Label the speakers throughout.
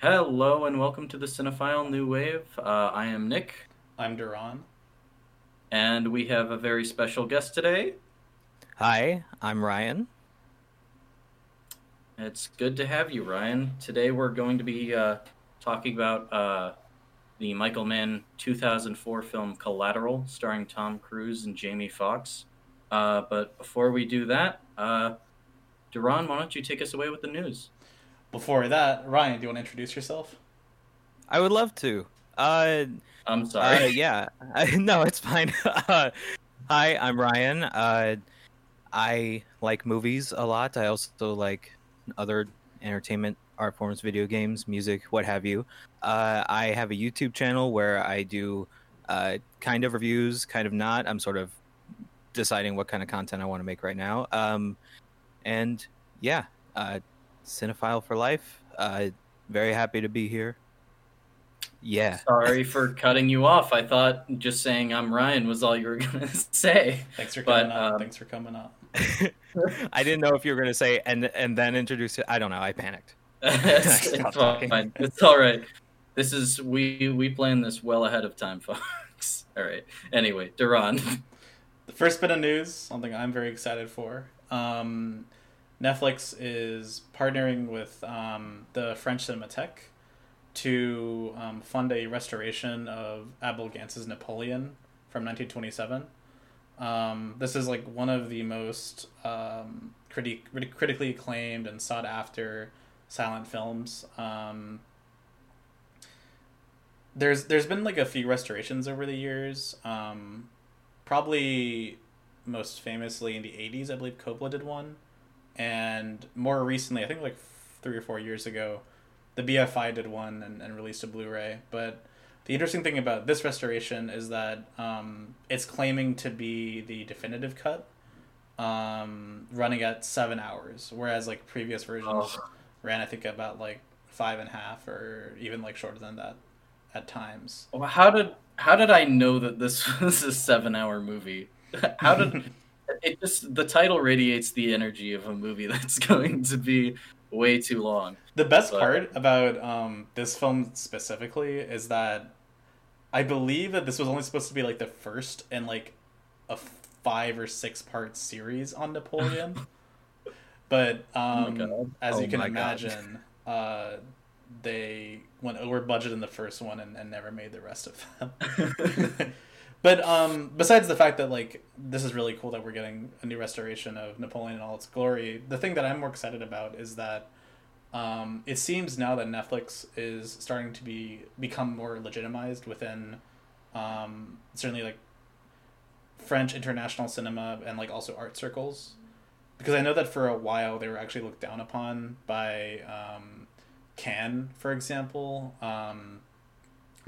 Speaker 1: Hello and welcome to the Cinephile New Wave. Uh, I am Nick,
Speaker 2: I'm Duran.
Speaker 1: and we have a very special guest today.
Speaker 3: Hi, I'm Ryan.
Speaker 1: It's good to have you, Ryan. Today we're going to be uh, talking about uh, the Michael Mann 2004 film Collateral, starring Tom Cruise and Jamie Foxx. Uh, but before we do that, uh, Duran, why don't you take us away with the news?
Speaker 2: Before that, Ryan, do you want to introduce yourself?
Speaker 3: I would love to. Uh,
Speaker 1: I'm sorry.
Speaker 3: uh yeah. no, it's fine. uh, hi, I'm Ryan. Uh, I like movies a lot. I also like other entertainment art forms, video games, music, what have you. Uh, I have a YouTube channel where I do uh, kind of reviews, kind of not. I'm sort of deciding what kind of content I want to make right now. Um, and yeah, uh, cinephile for life. Uh, very happy to be here. Yeah.
Speaker 1: Sorry for cutting you off. I thought just saying I'm Ryan was all you were going to say.
Speaker 2: Thanks for
Speaker 1: But,
Speaker 2: coming up.
Speaker 1: um,
Speaker 2: Thanks for coming up.
Speaker 3: I didn't know if you were going to say and and then introduce it. I don't know. I panicked.
Speaker 1: it's, it's fine. It's all right. This is we we planned this well ahead of time, folks. All right. Anyway, Duran.
Speaker 2: The first bit of news, something I'm very excited for. Um, Netflix is partnering with um, the French Cinematheque to um, fund a restoration of Abel Gance's Napoleon from 1927. Um, this is like one of the most um, criti- criti- critically acclaimed and sought after silent films. Um, there's there's been like a few restorations over the years. Um, probably most famously in the 80s, I believe Coppola did one, and more recently, I think like three or four years ago, the BFI did one and, and released a Blu-ray. But the interesting thing about this restoration is that um, it's claiming to be the definitive cut, um, running at seven hours, whereas like previous versions
Speaker 1: Oh.
Speaker 2: ran I think about like five and a half or even like shorter than that at times.
Speaker 1: Well, How did how did I know that this was a seven hour movie? How did it just the title radiates the energy of a movie that's going to be way too long.
Speaker 2: The best
Speaker 1: But-
Speaker 2: part about um, this film specifically is that I believe that this was only supposed to be like the first in like a five or six part series on Napoleon. but um,
Speaker 1: God.
Speaker 2: as
Speaker 3: Oh
Speaker 2: you can imagine, uh, they went over budget in the first one and, and never made the rest of them. but um, besides the fact that like this is really cool that we're getting a new restoration of Napoleon in all its glory, the thing that I'm more excited about is that um, it seems now that Netflix is starting to be become more legitimized within um, certainly like French international cinema and like also art circles, because I know that for a while they were actually looked down upon by um, Cannes, for example, um,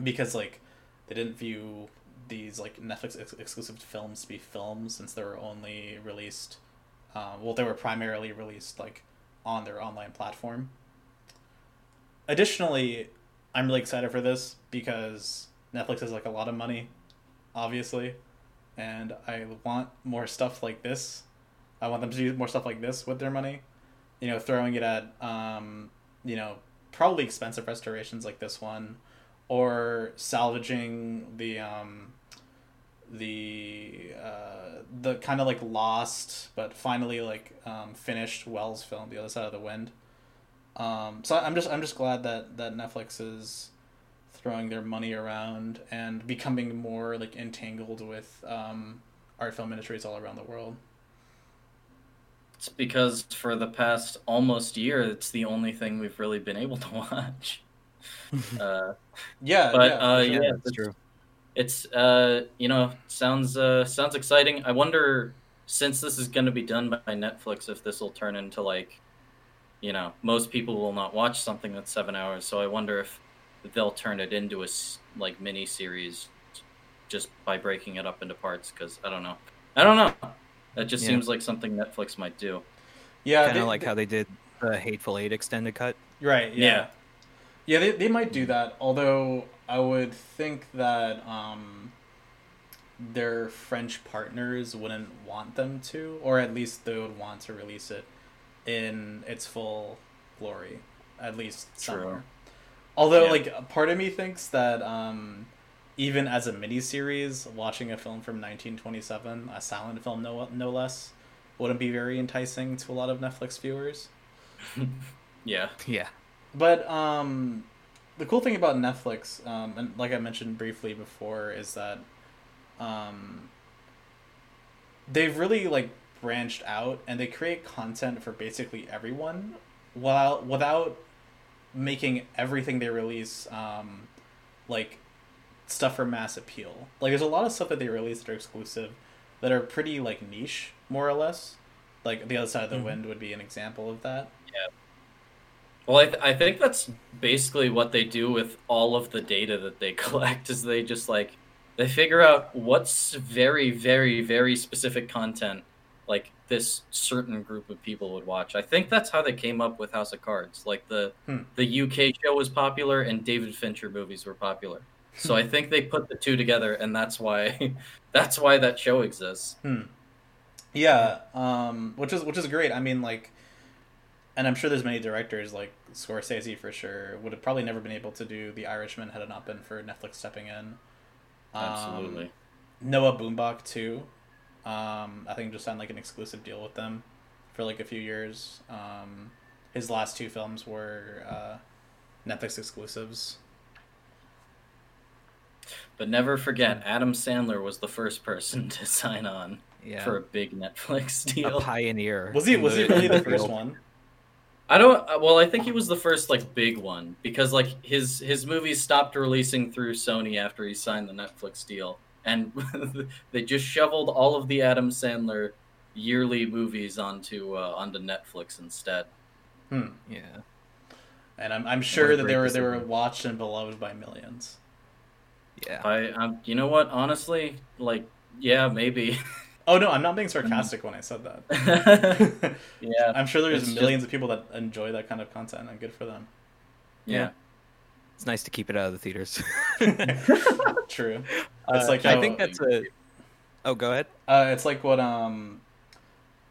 Speaker 2: because like they didn't view these like Netflix ex- exclusive films to be films since they were only released, uh, well, they were primarily released like on their online platform. Additionally, I'm really excited for this because Netflix has like a lot of money, obviously, and I want more stuff like this. I want them to do more stuff like this with their money. You know, throwing it at um, you know, probably expensive restorations like this one, or salvaging the um, the uh, the kind of like lost but finally like um, finished Welles film, The Other Side of the Wind. Um, so I'm just I'm just glad that that Netflix is throwing their money around and becoming more like entangled with um, art film industries all around the world.
Speaker 1: It's because for the past almost year, it's the only thing we've really been able to watch. uh,
Speaker 2: Yeah,
Speaker 1: But,
Speaker 2: yeah,
Speaker 1: uh,
Speaker 2: sure.
Speaker 1: yeah.
Speaker 3: that's true.
Speaker 1: It's uh, you know sounds uh, sounds exciting. I wonder since this is going to be done by Netflix if this will turn into like, you know, most people will not watch something that's seven hours. So I wonder if they'll turn it into a like mini series just by breaking it up into parts. Because I don't know, I don't know. That just
Speaker 3: Yeah.
Speaker 1: seems like something Netflix might do.
Speaker 2: yeah,
Speaker 3: kind
Speaker 2: they-
Speaker 3: of like how they did the Hateful Eight extended cut.
Speaker 2: Right. Yeah.
Speaker 1: Yeah.
Speaker 2: Yeah, they, they might do that. Although I would think that um, their French partners wouldn't want them to, or at least they would want to release it in its full glory, at least
Speaker 1: True.
Speaker 2: somewhere. Although,
Speaker 1: Yeah.
Speaker 2: like, part of me thinks that um, even as a miniseries, watching a film from 1927, a silent film no no less, wouldn't be very enticing to a lot of Netflix viewers.
Speaker 1: Yeah.
Speaker 3: Yeah.
Speaker 2: But um, the cool thing about Netflix, um, and like I mentioned briefly before, is that um, they've really like branched out and they create content for basically everyone, while without making everything they release um, like stuff for mass appeal. Like there's a lot of stuff that they release that are exclusive, that are pretty like niche, more or less. Like the other side of the
Speaker 3: Mhm.
Speaker 2: wind would be an example of that.
Speaker 1: Well, I, th- I think that's basically what they do with all of the data that they collect. Is they just like they figure out what's very, very, very specific content like this certain group of people would watch. I think that's how they came up with House of Cards. Like the
Speaker 2: Hmm.
Speaker 1: the UK show was popular and David Fincher movies were popular. So I think they put the two together, and that's why that's why that show exists.
Speaker 2: Hmm. Yeah, um, which is which is great. I mean, like, and I'm sure there's many directors like Scorsese for sure would have probably never been able to do The Irishman had it not been for Netflix stepping in. Um,
Speaker 1: Absolutely.
Speaker 2: Noah Baumbach too. Um, I think just signed like an exclusive deal with them for like a few years. Um, his last two films were uh, Netflix exclusives.
Speaker 1: But never forget, Adam Sandler was the first person to sign on
Speaker 3: Yeah.
Speaker 1: for a big Netflix
Speaker 3: a
Speaker 1: deal.
Speaker 3: pioneer.
Speaker 2: Was he was he really the first one?
Speaker 1: I don't. uh, Well, I think he was the first like big one because like his his movies stopped releasing through Sony after he signed the Netflix deal, and they just shoveled all of the Adam Sandler yearly movies onto uh, onto Netflix instead.
Speaker 2: Hmm.
Speaker 3: Yeah.
Speaker 2: And I'm I'm sure that they were they were watched and beloved by millions.
Speaker 3: Yeah.
Speaker 1: I, um, you know what? Honestly, like, yeah, maybe.
Speaker 2: Oh no, I'm not being sarcastic when I said that.
Speaker 1: yeah,
Speaker 2: I'm sure there's
Speaker 1: It's just-
Speaker 2: millions of people that enjoy that kind of content, and good for them.
Speaker 1: yeah.
Speaker 3: It's nice to keep it out of the theaters.
Speaker 2: True.
Speaker 3: Uh,
Speaker 2: It's like
Speaker 3: I
Speaker 2: how-
Speaker 3: think that's a. Oh, go ahead.
Speaker 2: Uh, it's like what um,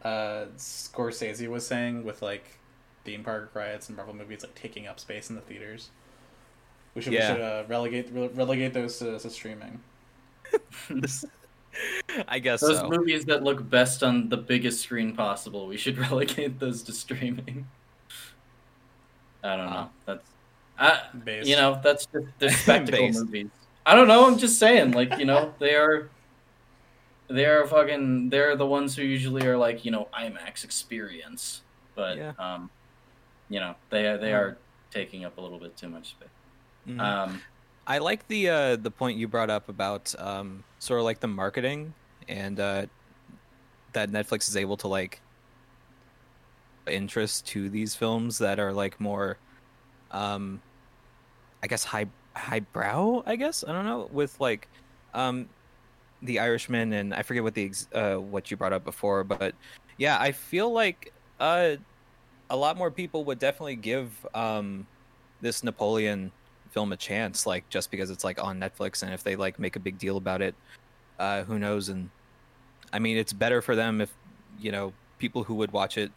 Speaker 2: uh, Scorsese was saying with like theme park riots and Marvel movies like taking up space in the theaters. We should
Speaker 3: Yeah.
Speaker 2: we should uh, relegate re- relegate those to, to streaming.
Speaker 3: I guess
Speaker 1: Those
Speaker 3: so.
Speaker 1: movies that look best on the biggest screen possible, we should relegate those to streaming. I don't know. That's, I,
Speaker 2: Based.
Speaker 1: you know, that's just they're spectacle
Speaker 3: Based.
Speaker 1: movies. I don't know. I'm just saying, like, you know, they are, they are fucking. They're the ones who usually are like, you know, IMAX experience, but
Speaker 3: Yeah.
Speaker 1: um, you know, they are they are taking up a little bit too much space.
Speaker 3: Mhm.
Speaker 1: Um,
Speaker 3: I like the uh, the point you brought up about um, sort of like the marketing and uh, that Netflix is able to like interest to these films that are like more, um, I guess high highbrow. I guess I don't know with like um, the Irishman and I forget what the ex- uh, what you brought up before, but yeah, I feel like uh, a lot more people would definitely give um, this Napoleon film a chance like just because it's like on netflix and if they like make a big deal about it uh who knows? And i mean it's better for them if you know people who would watch it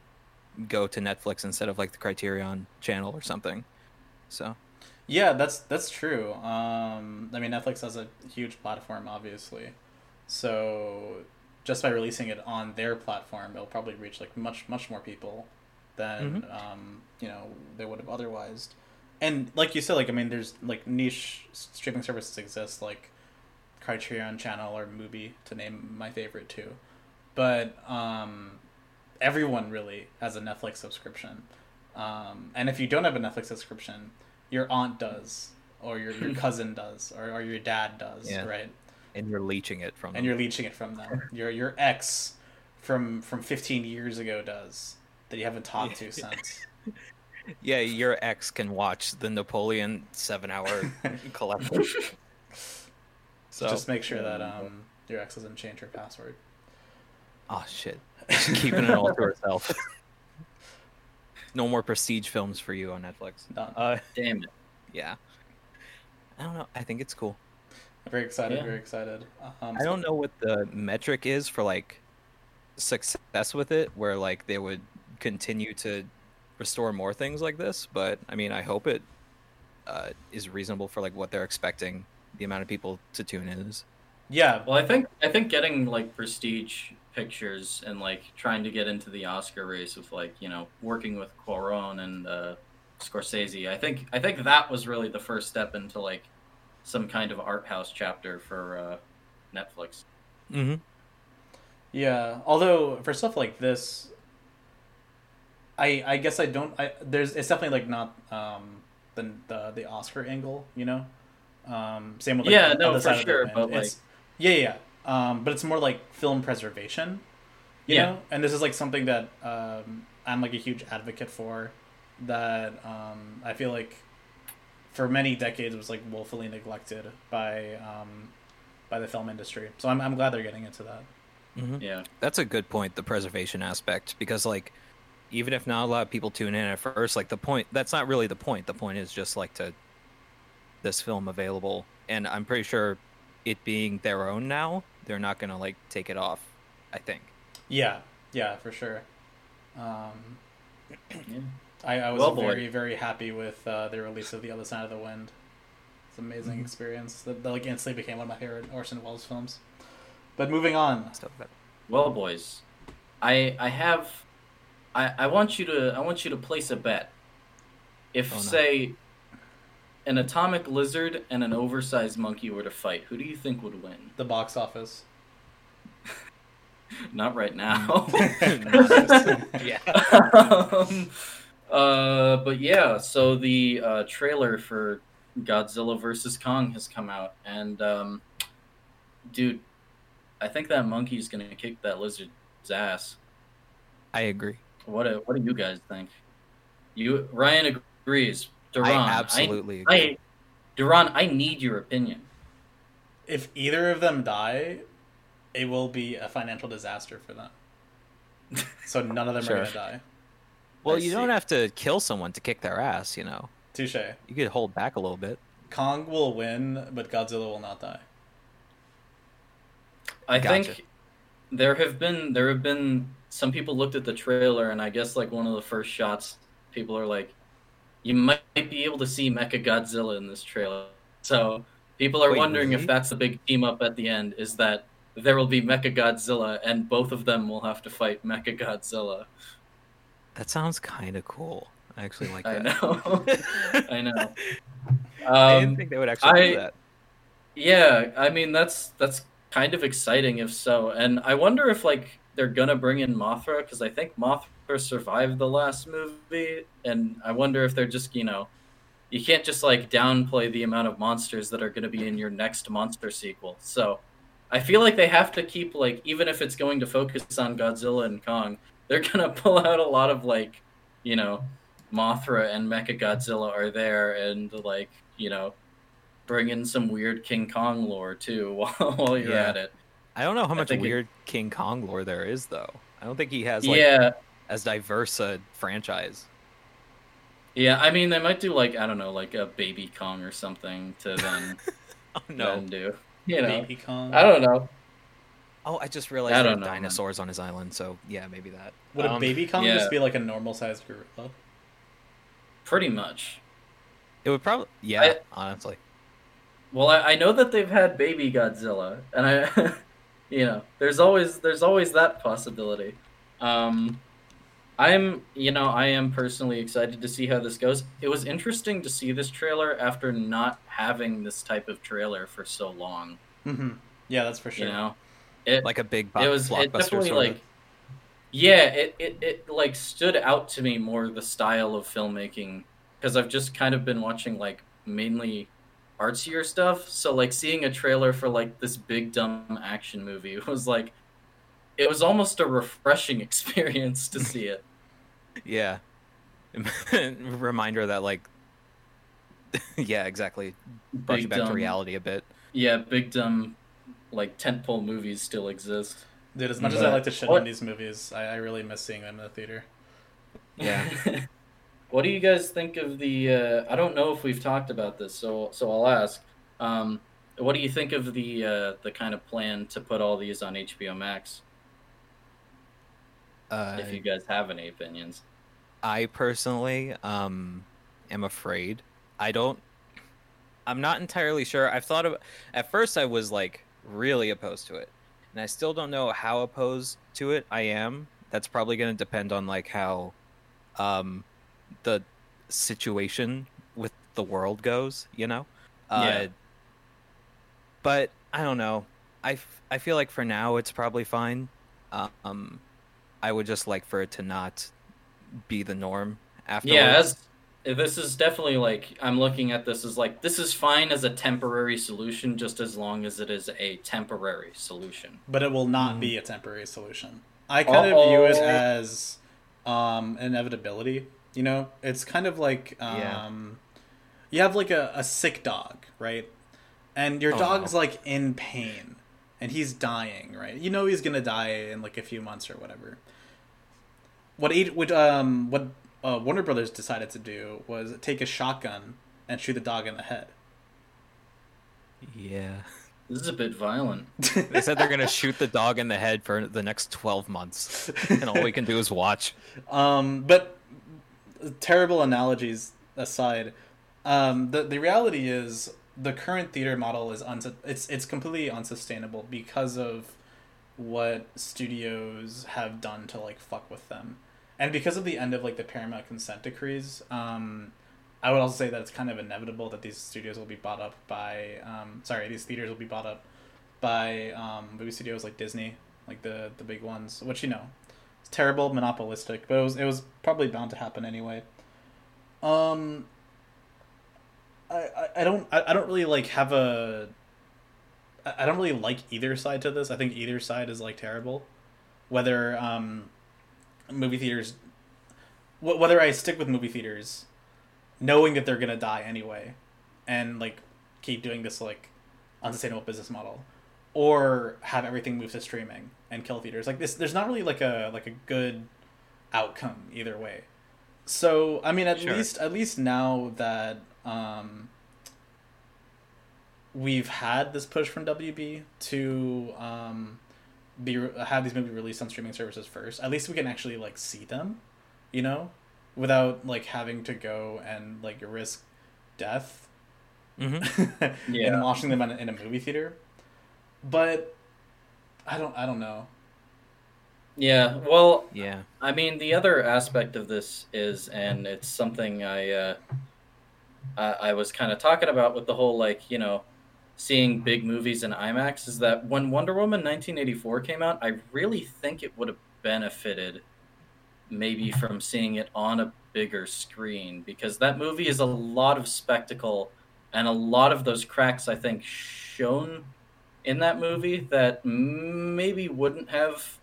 Speaker 3: go to netflix instead of like the criterion channel or something. So.
Speaker 2: Yeah, that's that's true. Um, I mean, Netflix has a huge platform, obviously, so just by releasing it on their platform, it'll probably reach like much much more people than um, you know they would have otherwise. And like you said, like I mean, there's like niche streaming services exist, like Criterion Channel or Mubi, to name my favorite two. But um, everyone really has a Netflix subscription. Um, and if you don't have a Netflix subscription, your aunt does, or your, your cousin does, or, or your dad does,
Speaker 3: Yeah.
Speaker 2: right?
Speaker 3: and you're leeching it from
Speaker 2: And
Speaker 3: them.
Speaker 2: you're leeching it from them. Your your ex from from 15 years ago does that you haven't talked to since.
Speaker 3: yeah your ex can watch the napoleon seven hour collection so
Speaker 2: Just make sure that um your ex doesn't change her password.
Speaker 3: oh shit She's keeping it all to herself no more prestige films for you on netflix
Speaker 2: Done.
Speaker 3: uh
Speaker 1: damn it.
Speaker 3: yeah i don't know i think it's cool
Speaker 2: very excited.
Speaker 1: yeah.
Speaker 2: Very excited. Um,
Speaker 3: I don't know what the metric is for like success with it, where like they would continue to restore more things like this. But I mean, I hope it uh, is reasonable for like what they're expecting the amount of people to tune in is.
Speaker 2: Yeah,
Speaker 1: Well, I think I think getting like prestige pictures and like trying to get into the Oscar race with like you know working with Cuarón and uh, Scorsese. I think I think that was really the first step into like some kind of art house chapter for uh, Netflix.
Speaker 3: Mm-hmm.
Speaker 2: Yeah, although for stuff like this, I I guess I don't. I there's it's definitely like not um the the, the Oscar angle, you know. Um, same with like,
Speaker 1: Yeah,
Speaker 2: the
Speaker 1: no,
Speaker 2: other
Speaker 1: for
Speaker 2: side of the
Speaker 1: sure,
Speaker 2: wind.
Speaker 1: but,
Speaker 2: It's- yeah, yeah. Um, but it's more like film preservation, you
Speaker 1: Yeah.
Speaker 2: know. And this is like something that um I'm like a huge advocate for. That um I feel like for many decades was like woefully neglected by um by the film industry. So I'm I'm glad they're getting into that.
Speaker 3: Mm-hmm.
Speaker 1: Yeah,
Speaker 3: That's a good point, the preservation aspect, because like even if not a lot of people tune in at first, like the point that's not really the point. The point is just like to this film available, and I'm pretty sure it being their own now, they're not gonna like take it off. I think.
Speaker 2: Yeah, yeah, for sure. Um,
Speaker 1: yeah.
Speaker 2: I, I was
Speaker 1: Well, boy.
Speaker 2: very, very happy with uh, the release of The Other Side of the Wind. It's an amazing
Speaker 3: Mhm.
Speaker 2: experience. That, that like instantly became one of my favorite Orson Welles films. But moving on,
Speaker 3: Stuff like that.
Speaker 1: Well, boys, I I have I I want you to I want you to place a bet. If
Speaker 3: Oh, no.
Speaker 1: say an atomic lizard and an oversized monkey were to fight, who do you think would win?
Speaker 2: the box office.
Speaker 1: Not right now.
Speaker 3: yeah.
Speaker 1: um, uh, but yeah, so the uh, trailer for Godzilla vs Kong has come out, and um, dude, I think that monkey's gonna kick that lizard's ass.
Speaker 3: I agree.
Speaker 1: What do, what do you guys think? You Ryan agrees. Duran,
Speaker 3: I absolutely
Speaker 1: I,
Speaker 3: agree.
Speaker 1: I Duran, I need your opinion.
Speaker 2: If either of them die, it will be a financial disaster for them. So none of them
Speaker 3: Sure.
Speaker 2: are gonna die.
Speaker 3: well,
Speaker 1: I
Speaker 3: you
Speaker 1: see.
Speaker 3: don't have to kill someone to kick their ass. You know,
Speaker 2: Touche.
Speaker 3: you could hold back a little bit.
Speaker 2: Kong will win, but Godzilla will not die.
Speaker 1: I
Speaker 3: Gotcha.
Speaker 1: think there have been there have been some people looked at the trailer and I guess like one of the first shots people are like you might be able to see Mecha Godzilla in this trailer. So people are
Speaker 3: Wait,
Speaker 1: wondering
Speaker 3: really?
Speaker 1: if that's the big team up at the end is that there will be Mecha Godzilla and both of them will have to fight Mecha Godzilla.
Speaker 3: That sounds kind of cool. I actually like that.
Speaker 1: I know. I know.
Speaker 3: I didn't
Speaker 1: Um,
Speaker 3: think they would actually do that.
Speaker 1: Yeah, I mean that's that's kind of exciting if so. And I wonder if like they're gonna bring in Mothra because I think Mothra survived the last movie, and I wonder if they're just you know, you can't just like downplay the amount of monsters that are gonna be in your next monster sequel. So I feel like they have to keep like even if it's going to focus on Godzilla and Kong, they're gonna pull out a lot of like, you know, Mothra and Mecha Godzilla are there, and like you know bring in some weird King Kong lore too while, while you're
Speaker 3: Yeah.
Speaker 1: at it.
Speaker 3: I don't know how much
Speaker 1: think it-
Speaker 3: weird King Kong lore there is, though. I don't think he has like
Speaker 1: yeah,
Speaker 3: as diverse a franchise.
Speaker 1: yeah. I mean, they might do like I don't know, like a baby Kong or something to then
Speaker 3: Oh no!
Speaker 1: then do. You know,
Speaker 2: Baby Kong.
Speaker 1: I don't know.
Speaker 3: Oh, I just realized
Speaker 1: I
Speaker 3: there are
Speaker 1: don't know, man.
Speaker 3: dinosaurs on his island, so yeah, maybe that.
Speaker 2: Would a
Speaker 3: Um,
Speaker 2: baby Kong
Speaker 1: yeah.
Speaker 2: just be like a normal sized gorilla?
Speaker 1: Pretty much.
Speaker 3: It would probably, yeah,
Speaker 1: I-
Speaker 3: honestly.
Speaker 1: Well, I, I know that they've had baby Godzilla, and I, you know, there's always there's always that possibility. Um, I'm, you know, I am personally excited to see how this goes. It was interesting to see this trailer after not having this type of trailer for so long.
Speaker 2: Mm-hmm. Yeah, that's for sure.
Speaker 1: You know, it
Speaker 3: Like a big
Speaker 1: it was
Speaker 3: blockbuster
Speaker 1: it definitely
Speaker 3: sort
Speaker 1: like
Speaker 3: of.
Speaker 1: yeah it, it it like stood out to me more the style of filmmaking because i've just kind of been watching like mainly artsier stuff so like seeing a trailer for like this big dumb action movie was like it was almost a refreshing experience to see it
Speaker 3: Yeah. Reminder that like, yeah, exactly. Brought you
Speaker 1: big
Speaker 3: back to reality a bit.
Speaker 1: yeah big dumb like tentpole movies still exist
Speaker 2: Dude, as much as I like to shit
Speaker 1: what-
Speaker 2: on these movies, I, I really miss seeing them in the theater.
Speaker 3: Yeah.
Speaker 1: What do you guys think of the? Uh, I don't know if we've talked about this, so so I'll ask. Um, what do you think of the uh, the kind of plan to put all these on HBO Max?
Speaker 3: Uh,
Speaker 1: if you guys have any opinions,
Speaker 3: I personally um am afraid. I don't I'm not entirely sure. I've thought of at first I was like really opposed to it. And I still don't know how opposed to it I am. That's probably going to depend on like how um the situation with the world goes, you know?
Speaker 1: Yeah.
Speaker 3: Uh but I don't know. I, f- I feel like for now it's probably fine. Um I would just like for it to not be the norm afterwards.
Speaker 1: Yeah, as this is definitely like I'm looking at this as like this is fine as a temporary solution, just as long as it is a temporary solution.
Speaker 2: but it will not
Speaker 3: Mm.
Speaker 2: be a temporary solution. I kind of view it
Speaker 1: Uh-oh.
Speaker 2: as um, inevitability. You know, it's kind of like um,
Speaker 3: Yeah.
Speaker 2: you have like a, a sick dog, right? And your
Speaker 3: Oh,
Speaker 2: dog's like in pain and he's dying, right? You know he's gonna die in like a few months or whatever. What eight, what um what uh, Warner Brothers decided to do was take a shotgun and shoot the dog in the head.
Speaker 3: Yeah.
Speaker 1: This is a bit violent.
Speaker 3: They said they're gonna shoot the dog in the head for the next twelve months, and all we can do is watch.
Speaker 2: Um, but terrible analogies aside, um, the the reality is the current theater model is uns- it's it's completely unsustainable because of what studios have done to like fuck with them, and because of the end of like the Paramount consent decrees. Um, I would also say that it's kind of inevitable that these studios will be bought up by um, sorry these theaters will be bought up by um, movie studios like Disney, like the the big ones, which you know it's terrible, monopolistic, but it was it was probably bound to happen anyway. Um, I I, don't I, I don't really like have a. I don't really like either side to this. I think either side is like terrible. Whether um, movie theaters, wh- whether I stick with movie theaters, knowing that they're gonna die anyway, and like keep doing this like unsustainable business model, or have everything move to streaming and kill theaters. Like this, there's not really like a like a good outcome either way. So I mean, at
Speaker 3: Sure.
Speaker 2: least at least now that um, we've had this push from WB to um, be have these movies released on streaming services first. At least we can actually like see them, you know, without like having to go and like risk death
Speaker 3: hmm
Speaker 1: Yeah.
Speaker 2: and watching them in a, in a movie theater. But I don't I don't know.
Speaker 1: Yeah, well,
Speaker 3: Yeah.
Speaker 1: I mean, the other aspect of this is, and it's something I uh, I, I was kind of talking about with the whole like you know seeing big movies in IMAX is that when Wonder Woman 1984 came out, I really think it would have benefited maybe from seeing it on a bigger screen because that movie is a lot of spectacle and a lot of those cracks I think shown in that movie that maybe wouldn't have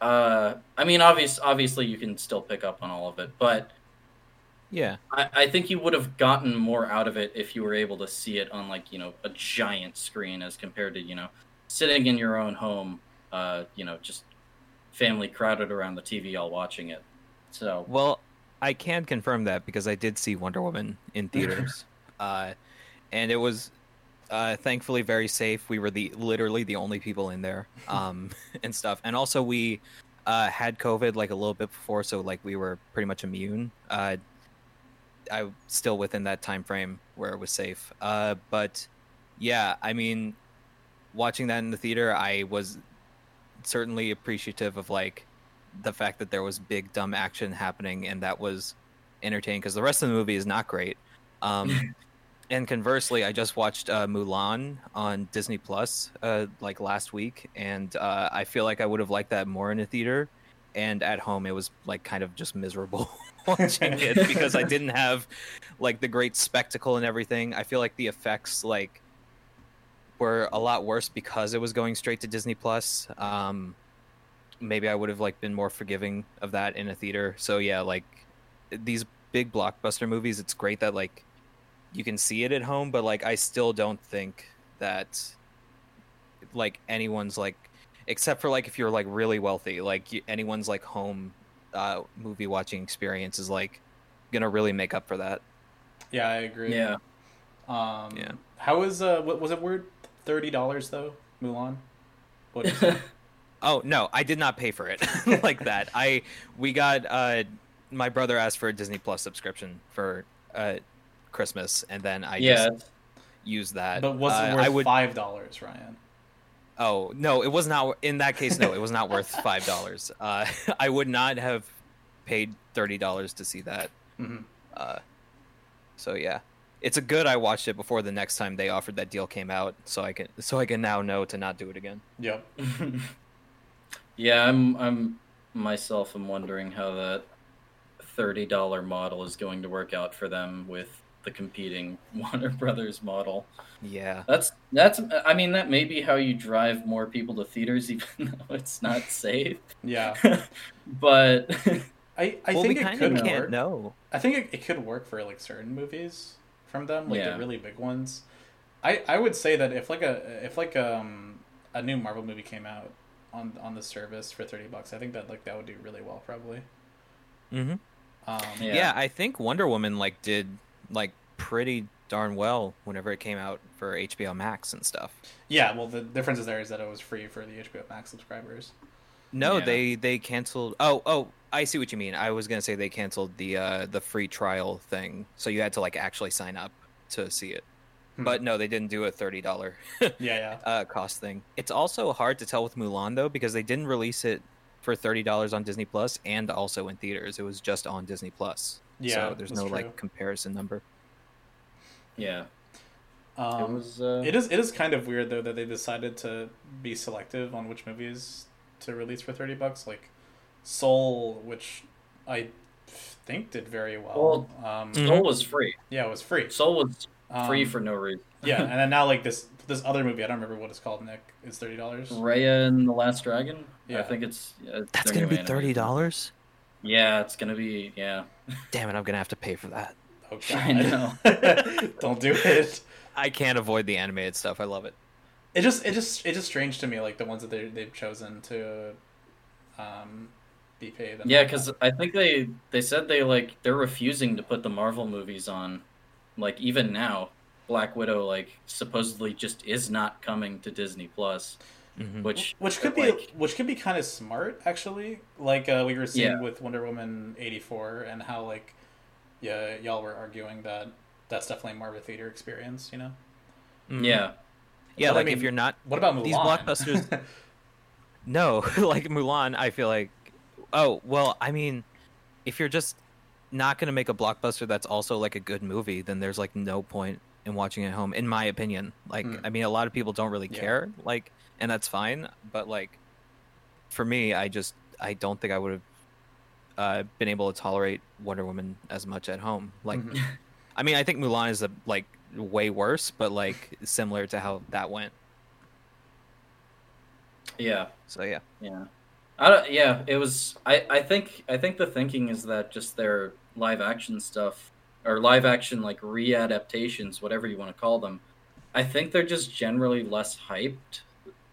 Speaker 1: uh, I mean, obvious, obviously, you can still pick up on all of it, but
Speaker 3: Yeah.
Speaker 1: I, I think you would have gotten more out of it if you were able to see it on, like, you know, a giant screen as compared to, you know, sitting in your own home, uh, you know, just family crowded around the TV all watching it. So,
Speaker 3: Well, I can confirm that because I did see Wonder Woman in theaters, uh, and it was uh, thankfully very safe. We were the literally the only people in there, um, and stuff. And also, we uh, had COVID like a little bit before, so like we were pretty much immune. Uh, I still within that time frame where it was safe. Uh, but yeah, I mean, watching that in the theater, I was certainly appreciative of like the fact that there was big dumb action happening and that was entertaining because the rest of the movie is not great. Um, and conversely, I just watched uh, Mulan on Disney Plus uh, like last week, and uh, I feel like I would have liked that more in a theater. And at home, it was like kind of just miserable watching it because I didn't have like the great spectacle and everything. I feel like the effects like were a lot worse because it was going straight to Disney Plus. Um, maybe I would have like been more forgiving of that in a theater. So yeah, like these big blockbuster movies, it's great that like you can see it at home, but like I still don't think that like anyone's like except for like if you're like really wealthy, like y- anyone's like home uh movie watching experience is like gonna really make up for that.
Speaker 2: Yeah, I agree.
Speaker 1: yeah.
Speaker 2: Um,
Speaker 3: Yeah.
Speaker 2: How is uh what was it word thirty dollars though Mulan? What is it?
Speaker 3: Oh no, I did not pay for it like that. I we got uh my brother asked for a Disney Plus subscription for uh Christmas, and then I
Speaker 1: yeah,
Speaker 3: just use that.
Speaker 2: But what's
Speaker 3: Uh,
Speaker 2: worth
Speaker 3: I would.
Speaker 2: five dollars, Ryan?
Speaker 3: Oh no, it was not. In that case, no, it was not worth five dollars. Uh, I would not have paid thirty dollars to see that.
Speaker 2: Mhm.
Speaker 3: Uh, so yeah, it's a good. I watched it before the next time they offered that deal came out, so I can so I can now know to not do it again.
Speaker 2: Yep.
Speaker 1: yeah. I'm I'm myself am wondering how that thirty dollar model is going to work out for them with the competing Warner Brothers model.
Speaker 3: Yeah,
Speaker 1: That's that's. I mean, that may be how you drive more people to theaters, even though it's not safe.
Speaker 2: Yeah.
Speaker 1: but
Speaker 2: I, I
Speaker 3: well, we
Speaker 2: think it could
Speaker 3: can't
Speaker 2: work.
Speaker 3: know.
Speaker 2: I think it, it could work for like certain movies from them, like
Speaker 1: Yeah.
Speaker 2: the really big ones. I, I would say that if like a if like um a new Marvel movie came out on on the service for thirty bucks, I think that like that would do really well probably.
Speaker 3: hmm
Speaker 2: Um,
Speaker 1: Yeah.
Speaker 3: Yeah. I think Wonder Woman like did like pretty darn well whenever it came out for HBO Max and stuff.
Speaker 2: yeah. Well, the difference is there is that it was free for the HBO Max subscribers.
Speaker 3: No,
Speaker 1: Yeah.
Speaker 3: they they canceled. Oh, oh, I see what you mean. I was gonna say they canceled the uh the free trial thing, so you had to like actually sign up to see it.
Speaker 2: Hmm.
Speaker 3: But no, they didn't do a thirty dollar
Speaker 2: Yeah, yeah.
Speaker 3: uh, cost thing. It's also hard to tell with Mulan though because they didn't release it for thirty dollars on Disney Plus and also in theaters. It was just on Disney Plus.
Speaker 2: Yeah,
Speaker 3: so there's no
Speaker 2: true.
Speaker 3: like comparison number.
Speaker 1: yeah, it
Speaker 2: Um,
Speaker 1: was. Uh,
Speaker 2: It is it is kind of weird though that they decided to be selective on which movies to release for thirty bucks. Like Soul, which I think did very well. um,
Speaker 3: Mhm.
Speaker 1: Soul was free.
Speaker 2: Yeah, it was free.
Speaker 1: Soul was free
Speaker 2: Um,
Speaker 1: for no reason.
Speaker 2: yeah, and then now like this this other movie, I don't remember what it's called. Nick, is thirty dollars.
Speaker 1: Raya and the Last Dragon.
Speaker 2: Yeah.
Speaker 1: I think it's. It's
Speaker 3: That's gonna be thirty dollars.
Speaker 1: Yeah, it's gonna be. Yeah.
Speaker 3: Damn it! I'm gonna have to pay for that.
Speaker 2: Oh
Speaker 1: I know.
Speaker 2: don't do it.
Speaker 3: I can't avoid the animated stuff. I love it.
Speaker 2: It just it just it just strange to me like the ones that they they've chosen to um be paid.
Speaker 1: Yeah, because I think they they said they like they're refusing to put the Marvel movies on, like even now, Black Widow like supposedly just is not coming to Disney Plus,
Speaker 3: Mhm.
Speaker 1: which
Speaker 2: which could be which could be kind of smart actually like uh, we were seeing
Speaker 1: Yeah.
Speaker 2: with wonder woman 84 and how like yeah y'all were arguing that that's definitely more of a theater experience you know
Speaker 3: Mhm.
Speaker 1: yeah
Speaker 3: yeah.
Speaker 2: But I
Speaker 3: Like if you're not
Speaker 2: what about Mulan?
Speaker 3: These blockbusters- No, like Mulan, I feel like. Oh well, I mean, if you're just not gonna make a blockbuster that's also like a good movie, then there's like no point in watching it at home, in my opinion. Like,
Speaker 2: Mm.
Speaker 3: I mean, a lot of people don't really
Speaker 2: Yeah.
Speaker 3: care, like, and that's fine. But like, for me, I just I don't think I would have uh, been able to tolerate Wonder Woman as much at home. Like,
Speaker 2: Mhm.
Speaker 3: I mean, I think Mulan is a, like way worse, but like similar to how that went.
Speaker 1: yeah
Speaker 3: So yeah.
Speaker 1: yeah. I don't, yeah, it was. I, I think I think the thinking is that just their live action stuff or live action like readaptations, whatever you want to call them. I think they're just generally less hyped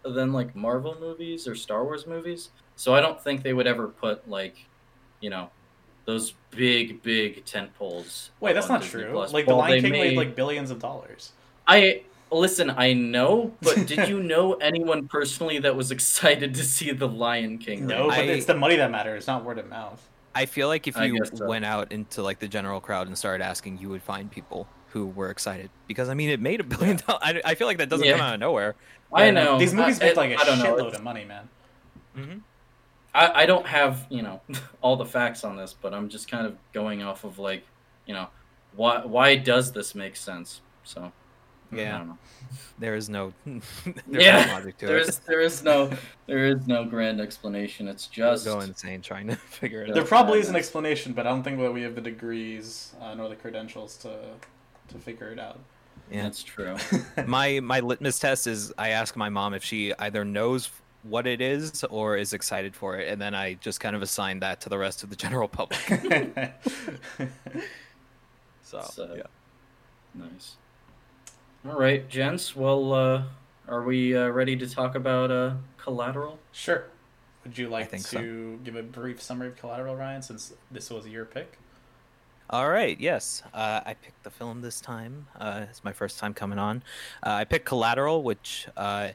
Speaker 1: than like Marvel movies or Star Wars movies. So I don't think they would ever put like, you know, those big big tent poles.
Speaker 2: wait that's not
Speaker 1: Disney
Speaker 2: true
Speaker 1: Plus.
Speaker 2: like the lion king
Speaker 1: may-
Speaker 2: made like billions of dollars
Speaker 1: I listen. I know, but did you know anyone personally that was excited to see the Lion King?
Speaker 2: no but
Speaker 3: I-
Speaker 2: it's the money that matters It's not word of mouth
Speaker 3: I feel like if you
Speaker 1: so.
Speaker 3: went out into like the general crowd and started asking, you would find people who were excited because I mean it made a billion dollars. I, I feel like that doesn't
Speaker 1: Yeah.
Speaker 3: come out of nowhere.
Speaker 1: I
Speaker 2: Yeah,
Speaker 1: know
Speaker 2: these movies
Speaker 1: I,
Speaker 2: make like a
Speaker 1: I
Speaker 2: shitload of money man
Speaker 3: Mm-hmm.
Speaker 1: I, I don't have you know all the facts on this, but I'm just kind of going off of like you know why why does this make sense? So I
Speaker 3: Yeah,
Speaker 1: don't know.
Speaker 3: there is no, there's
Speaker 1: Yeah,
Speaker 3: no logic to
Speaker 1: There
Speaker 3: it.
Speaker 1: is there is no there is no grand explanation. It's just
Speaker 3: Go insane trying to figure it
Speaker 1: Yeah.
Speaker 2: there
Speaker 3: out.
Speaker 2: probably is an explanation but i don't think that we have the degrees uh, nor the credentials to to figure it out
Speaker 3: Yeah.
Speaker 1: that's true.
Speaker 3: My my litmus test is I ask my mom if she either knows what it is or is excited for it, and then I just kind of assign that to the rest of the general public. So,
Speaker 1: So-
Speaker 3: yeah.
Speaker 1: Nice. All right, gents. Well, uh, are we uh, ready to talk about uh, Collateral?
Speaker 2: Sure. Would you like
Speaker 3: think
Speaker 2: to
Speaker 3: so.
Speaker 2: give a brief summary of Collateral, Ryan, since this was your pick?
Speaker 3: All right, yes. Uh, I picked the film this time. Uh, it's my first time coming on. Uh, I picked Collateral, which uh,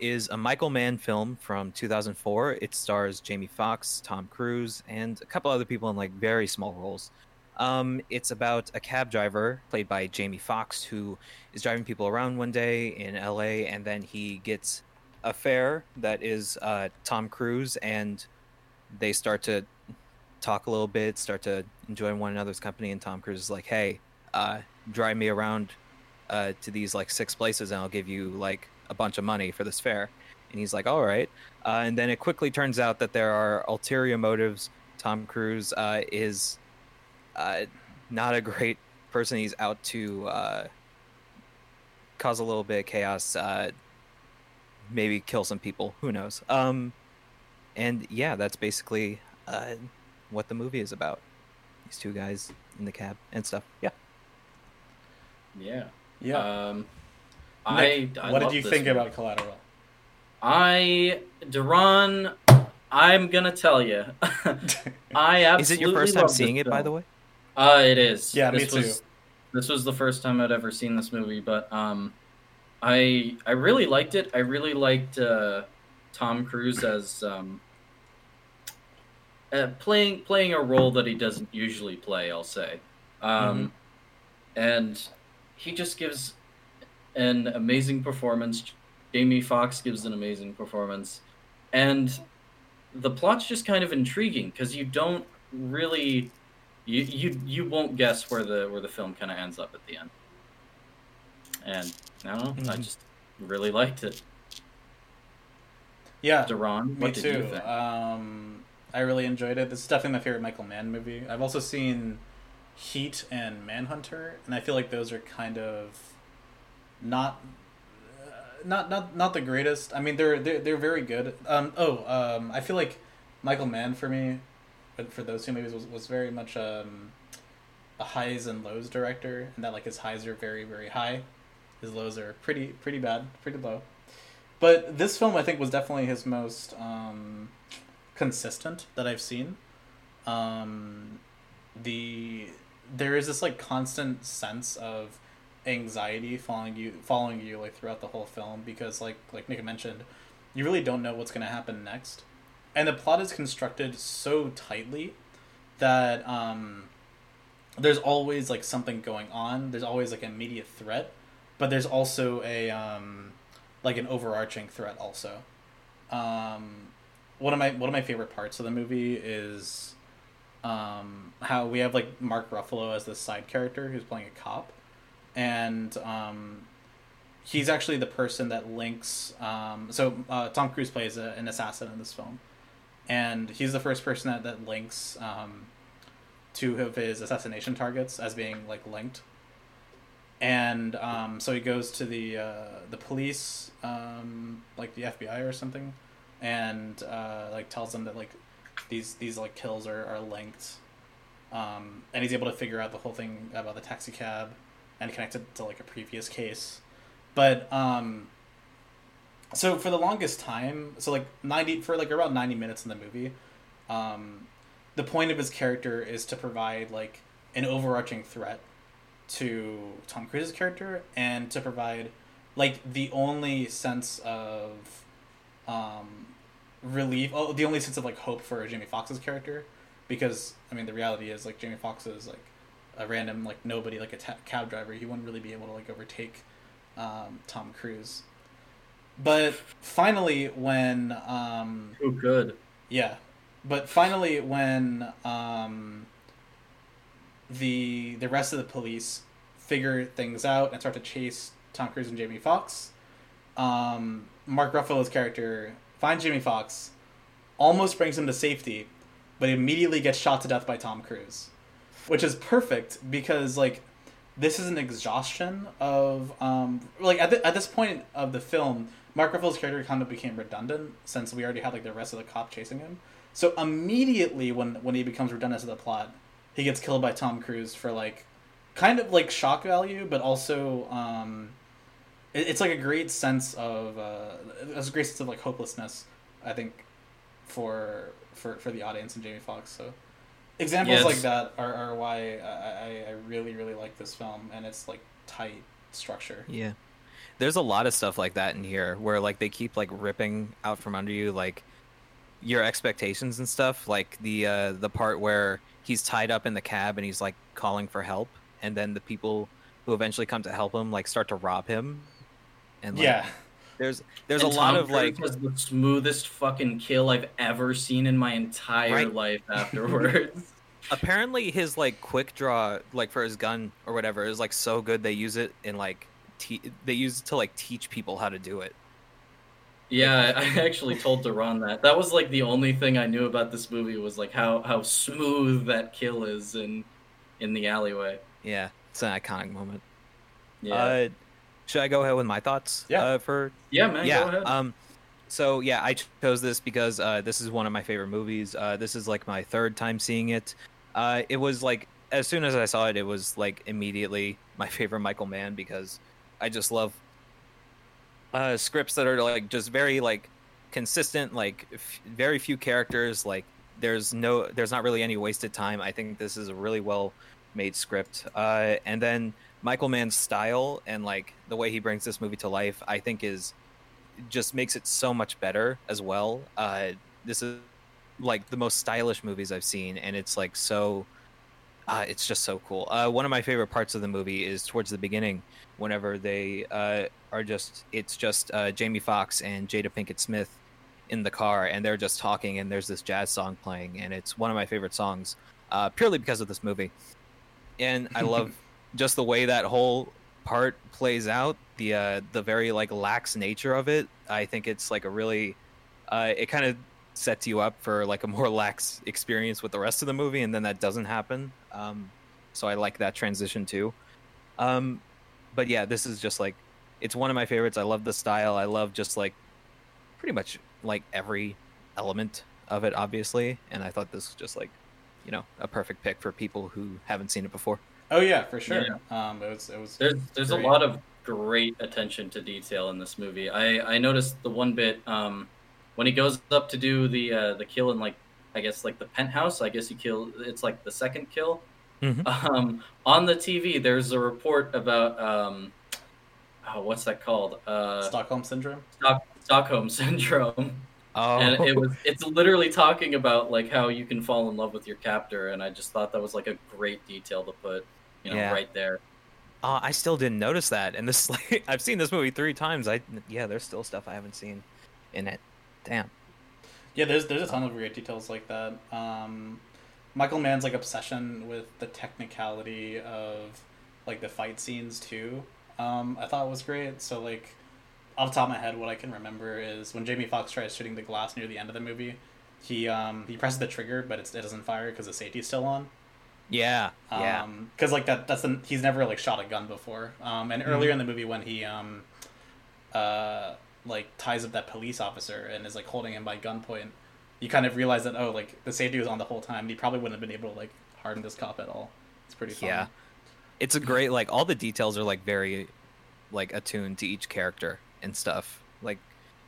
Speaker 3: is a Michael Mann film from 2004. It stars Jamie Foxx, Tom Cruise, and a couple other people in like very small roles. Um, it's about a cab driver played by Jamie Foxx who is driving people around one day in LA, and then he gets a fare that is uh, Tom Cruise, and they start to talk a little bit, start to enjoy one another's company, and Tom Cruise is like, "Hey, uh, drive me around uh, to these like six places, and I'll give you like a bunch of money for this fare." And he's like, "All right." Uh, and then it quickly turns out that there are ulterior motives. Tom Cruise uh, is uh, not a great person. He's out to uh, cause a little bit of chaos, uh, maybe kill some people. Who knows? Um, and yeah, that's basically uh, what the movie is about. These two guys in the cab and stuff. Yeah.
Speaker 1: Yeah.
Speaker 2: Yeah.
Speaker 1: Um,
Speaker 2: Nick,
Speaker 1: I, I
Speaker 2: what did you think
Speaker 1: movie.
Speaker 2: about Collateral?
Speaker 1: I, Duran, I'm gonna tell you, I absolutely
Speaker 3: Is it your first time
Speaker 1: love this
Speaker 3: seeing it, by the way?
Speaker 1: Uh, it is.
Speaker 2: Yeah, me
Speaker 1: this
Speaker 2: too.
Speaker 1: Was, this was the first time I'd ever seen this movie, but um, I I really liked it. I really liked uh, Tom Cruise as um, uh, playing playing a role that he doesn't usually play. I'll say, um, and he just gives an amazing performance. Jamie Foxx gives an amazing performance, and the plot's just kind of intriguing because you don't really you you you won't guess where the where the film kind of ends up at the end. And I don't know, I
Speaker 3: Mhm.
Speaker 1: just really liked it.
Speaker 2: Yeah,
Speaker 1: Duran,
Speaker 2: me
Speaker 1: what did you
Speaker 2: too.
Speaker 1: think?
Speaker 2: Um, I really enjoyed it. This is definitely my favorite Michael Mann movie. I've also seen Heat and Manhunter, and I feel like those are kind of not uh, not not not the greatest. I mean, they're they're, they're very good. Um, oh, um, I feel like Michael Mann for me, but for those two movies was was very much um, a highs and lows director, and that like his highs are very very high, his lows are pretty pretty bad, pretty low. But this film, I think, was definitely his most um, consistent that I've seen. Um, the there is this like constant sense of anxiety following you, following you like throughout the whole film because, like like Nick mentioned, you really don't know what's to happen next, and the plot is constructed so tightly that um, there's always like something going on. There's always like immediate threat, but there's also a um, like an overarching threat also. Um, one of my one of my favorite parts of the movie is um, how we have like Mark Ruffalo as this side character who's playing a cop, and um, he's actually the person that links. Um, so uh, Tom Cruise plays a, an assassin in this film, and he's the first person that that links um, two of his assassination targets as being like linked. And um, so he goes to the uh, the police, um, like the FBI or something, and uh, like tells them that like these these like kills are, are linked, um, and he's able to figure out the whole thing about the taxi cab and connect it to like a previous case, but um, so for the longest time, so like ninety for like around ninety minutes in the movie, um, the point of his character is to provide like an overarching threat to Tom Cruise's character and to provide like the only sense of um relief oh the only sense of like hope for Jamie Foxx's character because I mean the reality is like Jamie Foxx is like a random like nobody like a cab driver. He wouldn't really be able to like overtake um, Tom Cruise but finally when um
Speaker 1: Who could?
Speaker 2: yeah, but finally, when um, the the rest of the police figure things out and start to chase Tom Cruise and Jamie Foxx, um, Mark Ruffalo's character finds Jamie Foxx, almost brings him to safety, but immediately gets shot to death by Tom Cruise, which is perfect because like this is an exhaustion of um like at, the, at this point of the film mark ruffalo's character kind of became redundant since we already had like the rest of the cop chasing him so immediately when when he becomes redundant to the plot he gets killed by tom cruise for like kind of like shock value but also um it, it's like a great sense of uh it's a great sense of like hopelessness i think for for for the audience and jamie foxx so examples
Speaker 1: Yes.
Speaker 2: like that are, are why I, I, I really really like this film and it's like tight structure
Speaker 3: Yeah. There's a lot of stuff like that in here where like they keep like ripping out from under you like your expectations and stuff like the uh the part where he's tied up in the cab and he's like calling for help, and then the people who eventually come to help him like start to rob him. And like,
Speaker 2: yeah.
Speaker 3: there's there's
Speaker 1: And
Speaker 3: a lot
Speaker 1: Tom
Speaker 3: of like
Speaker 1: has the smoothest fucking kill I've ever seen in my entire
Speaker 3: Right.
Speaker 1: life. Afterwards,
Speaker 3: apparently his like quick draw like for his gun or whatever is like so good they use it in like te- they use it to like teach people how to do it.
Speaker 1: yeah, I actually told Duran that. That was like the only thing I knew about this movie was like how how smooth that kill is in in the alleyway.
Speaker 3: Yeah, it's an iconic moment.
Speaker 1: Yeah,
Speaker 3: Uh, should I go ahead with my thoughts?
Speaker 2: Yeah.
Speaker 3: Uh, for
Speaker 1: yeah, man.
Speaker 3: yeah.
Speaker 1: Go ahead.
Speaker 3: Um, so yeah, I chose this because uh, this is one of my favorite movies. Uh, this is like my third time seeing it. Uh, it was like as soon as I saw it, it was like immediately my favorite Michael Mann because I just love uh, scripts that are like just very like consistent, like f- very few characters. Like there's no, there's not really any wasted time. I think this is a really well made script. Uh, and then Michael Mann's style and like the way he brings this movie to life, I think is just makes it so much better as well. Uh, this is like the most stylish movies I've seen, and it's like so. Uh, it's just so cool. Uh, one of my favorite parts of the movie is towards the beginning, whenever they uh, are just. It's just uh, Jamie Foxx and Jada Pinkett Smith in the car, and they're just talking, and there's this jazz song playing, and it's one of my favorite songs, uh, purely because of this movie. And I love just the way that whole part plays out the uh the very like lax nature of it i think it's like a really uh it kind of sets you up for like a more lax experience with the rest of the movie and then that doesn't happen um so i like that transition too um but yeah this is just like it's one of my favorites i love the style i love just like pretty much like every element of it obviously and i thought this was just like you know a perfect pick for people who haven't seen it before
Speaker 2: Oh yeah, for sure. Um, it was it was.
Speaker 1: There's there's
Speaker 2: great.
Speaker 1: a lot of great attention to detail in this movie. I I noticed the one bit um when he goes up to do the uh, the kill in like I guess like the penthouse. I guess he kill. It's like the second kill.
Speaker 3: Mhm.
Speaker 1: Um, on the TV, there's a report about um, oh, what's that called? Uh,
Speaker 2: Stockholm syndrome.
Speaker 1: Stock- Stockholm syndrome.
Speaker 3: oh
Speaker 1: and it was it's literally talking about like how you can fall in love with your captor and i just thought that was like a great detail to put you know
Speaker 3: Yeah.
Speaker 1: right there
Speaker 3: Uh, I still didn't notice that, and this like I've seen this movie three times. I yeah, there's still stuff I haven't seen in it. Damn.
Speaker 2: Yeah, there's there's a ton of great details like that. Um, Michael Mann's like obsession with the technicality of like the fight scenes too. Um, I thought was great. So like, off the top of my head, what I can remember is when Jamie Foxx tries shooting the glass near the end of the movie, he um he presses the trigger, but it's, it doesn't fire because the safety's still on.
Speaker 3: Yeah, yeah,
Speaker 2: Um, because like that that's he's never like shot a gun before. Um, and earlier in the movie when he um, uh, like ties up that police officer and is like holding him by gunpoint, you kind of realize that oh like the safety was on the whole time. He probably wouldn't have been able to like harden this cop at all. It's pretty fun.
Speaker 3: yeah. It's a great like all the details are like very like attuned to each character and stuff. Like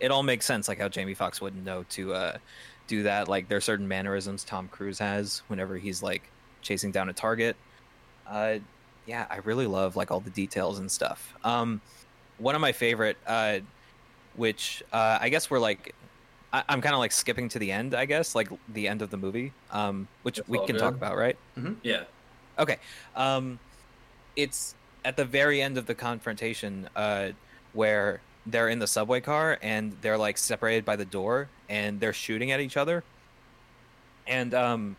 Speaker 3: it all makes sense. Like how Jamie Foxx wouldn't know to uh, do that. Like there are certain mannerisms Tom Cruise has whenever he's like chasing down a target. Uh, yeah, I really love like all the details and stuff. Um, one of my favorite, uh, which uh, I guess we're like, I- I'm kind of like skipping to the end. I guess like the end of the movie, um, which
Speaker 1: That's
Speaker 3: we can
Speaker 1: good.
Speaker 3: talk about, right?
Speaker 1: yeah
Speaker 3: Okay. Um, it's at the very end of the confrontation uh, where they're in the subway car and they're like separated by the door and they're shooting at each other. And um,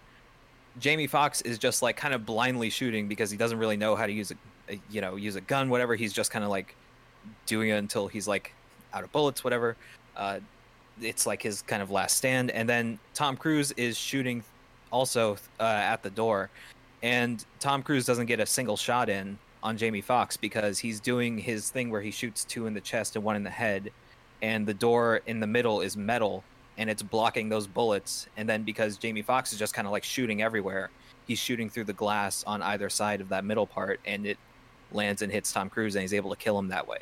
Speaker 3: Jamie Foxx is just like kind of blindly shooting because he doesn't really know how to use a, a you know, use a gun, whatever. He's just kind of like doing it until he's like out of bullets, whatever. Uh, it's like his kind of last stand. And then Tom Cruise is shooting also uh, at the door and Tom Cruise doesn't get a single shot in on Jamie Foxx because he's doing his thing where he shoots two in the chest and one in the head, and the door in the middle is metal and it's blocking those bullets. And then because Jamie Foxx is just kind of like shooting everywhere, he's shooting through the glass on either side of that middle part, and it lands and hits Tom Cruise, and he's able to kill him that way.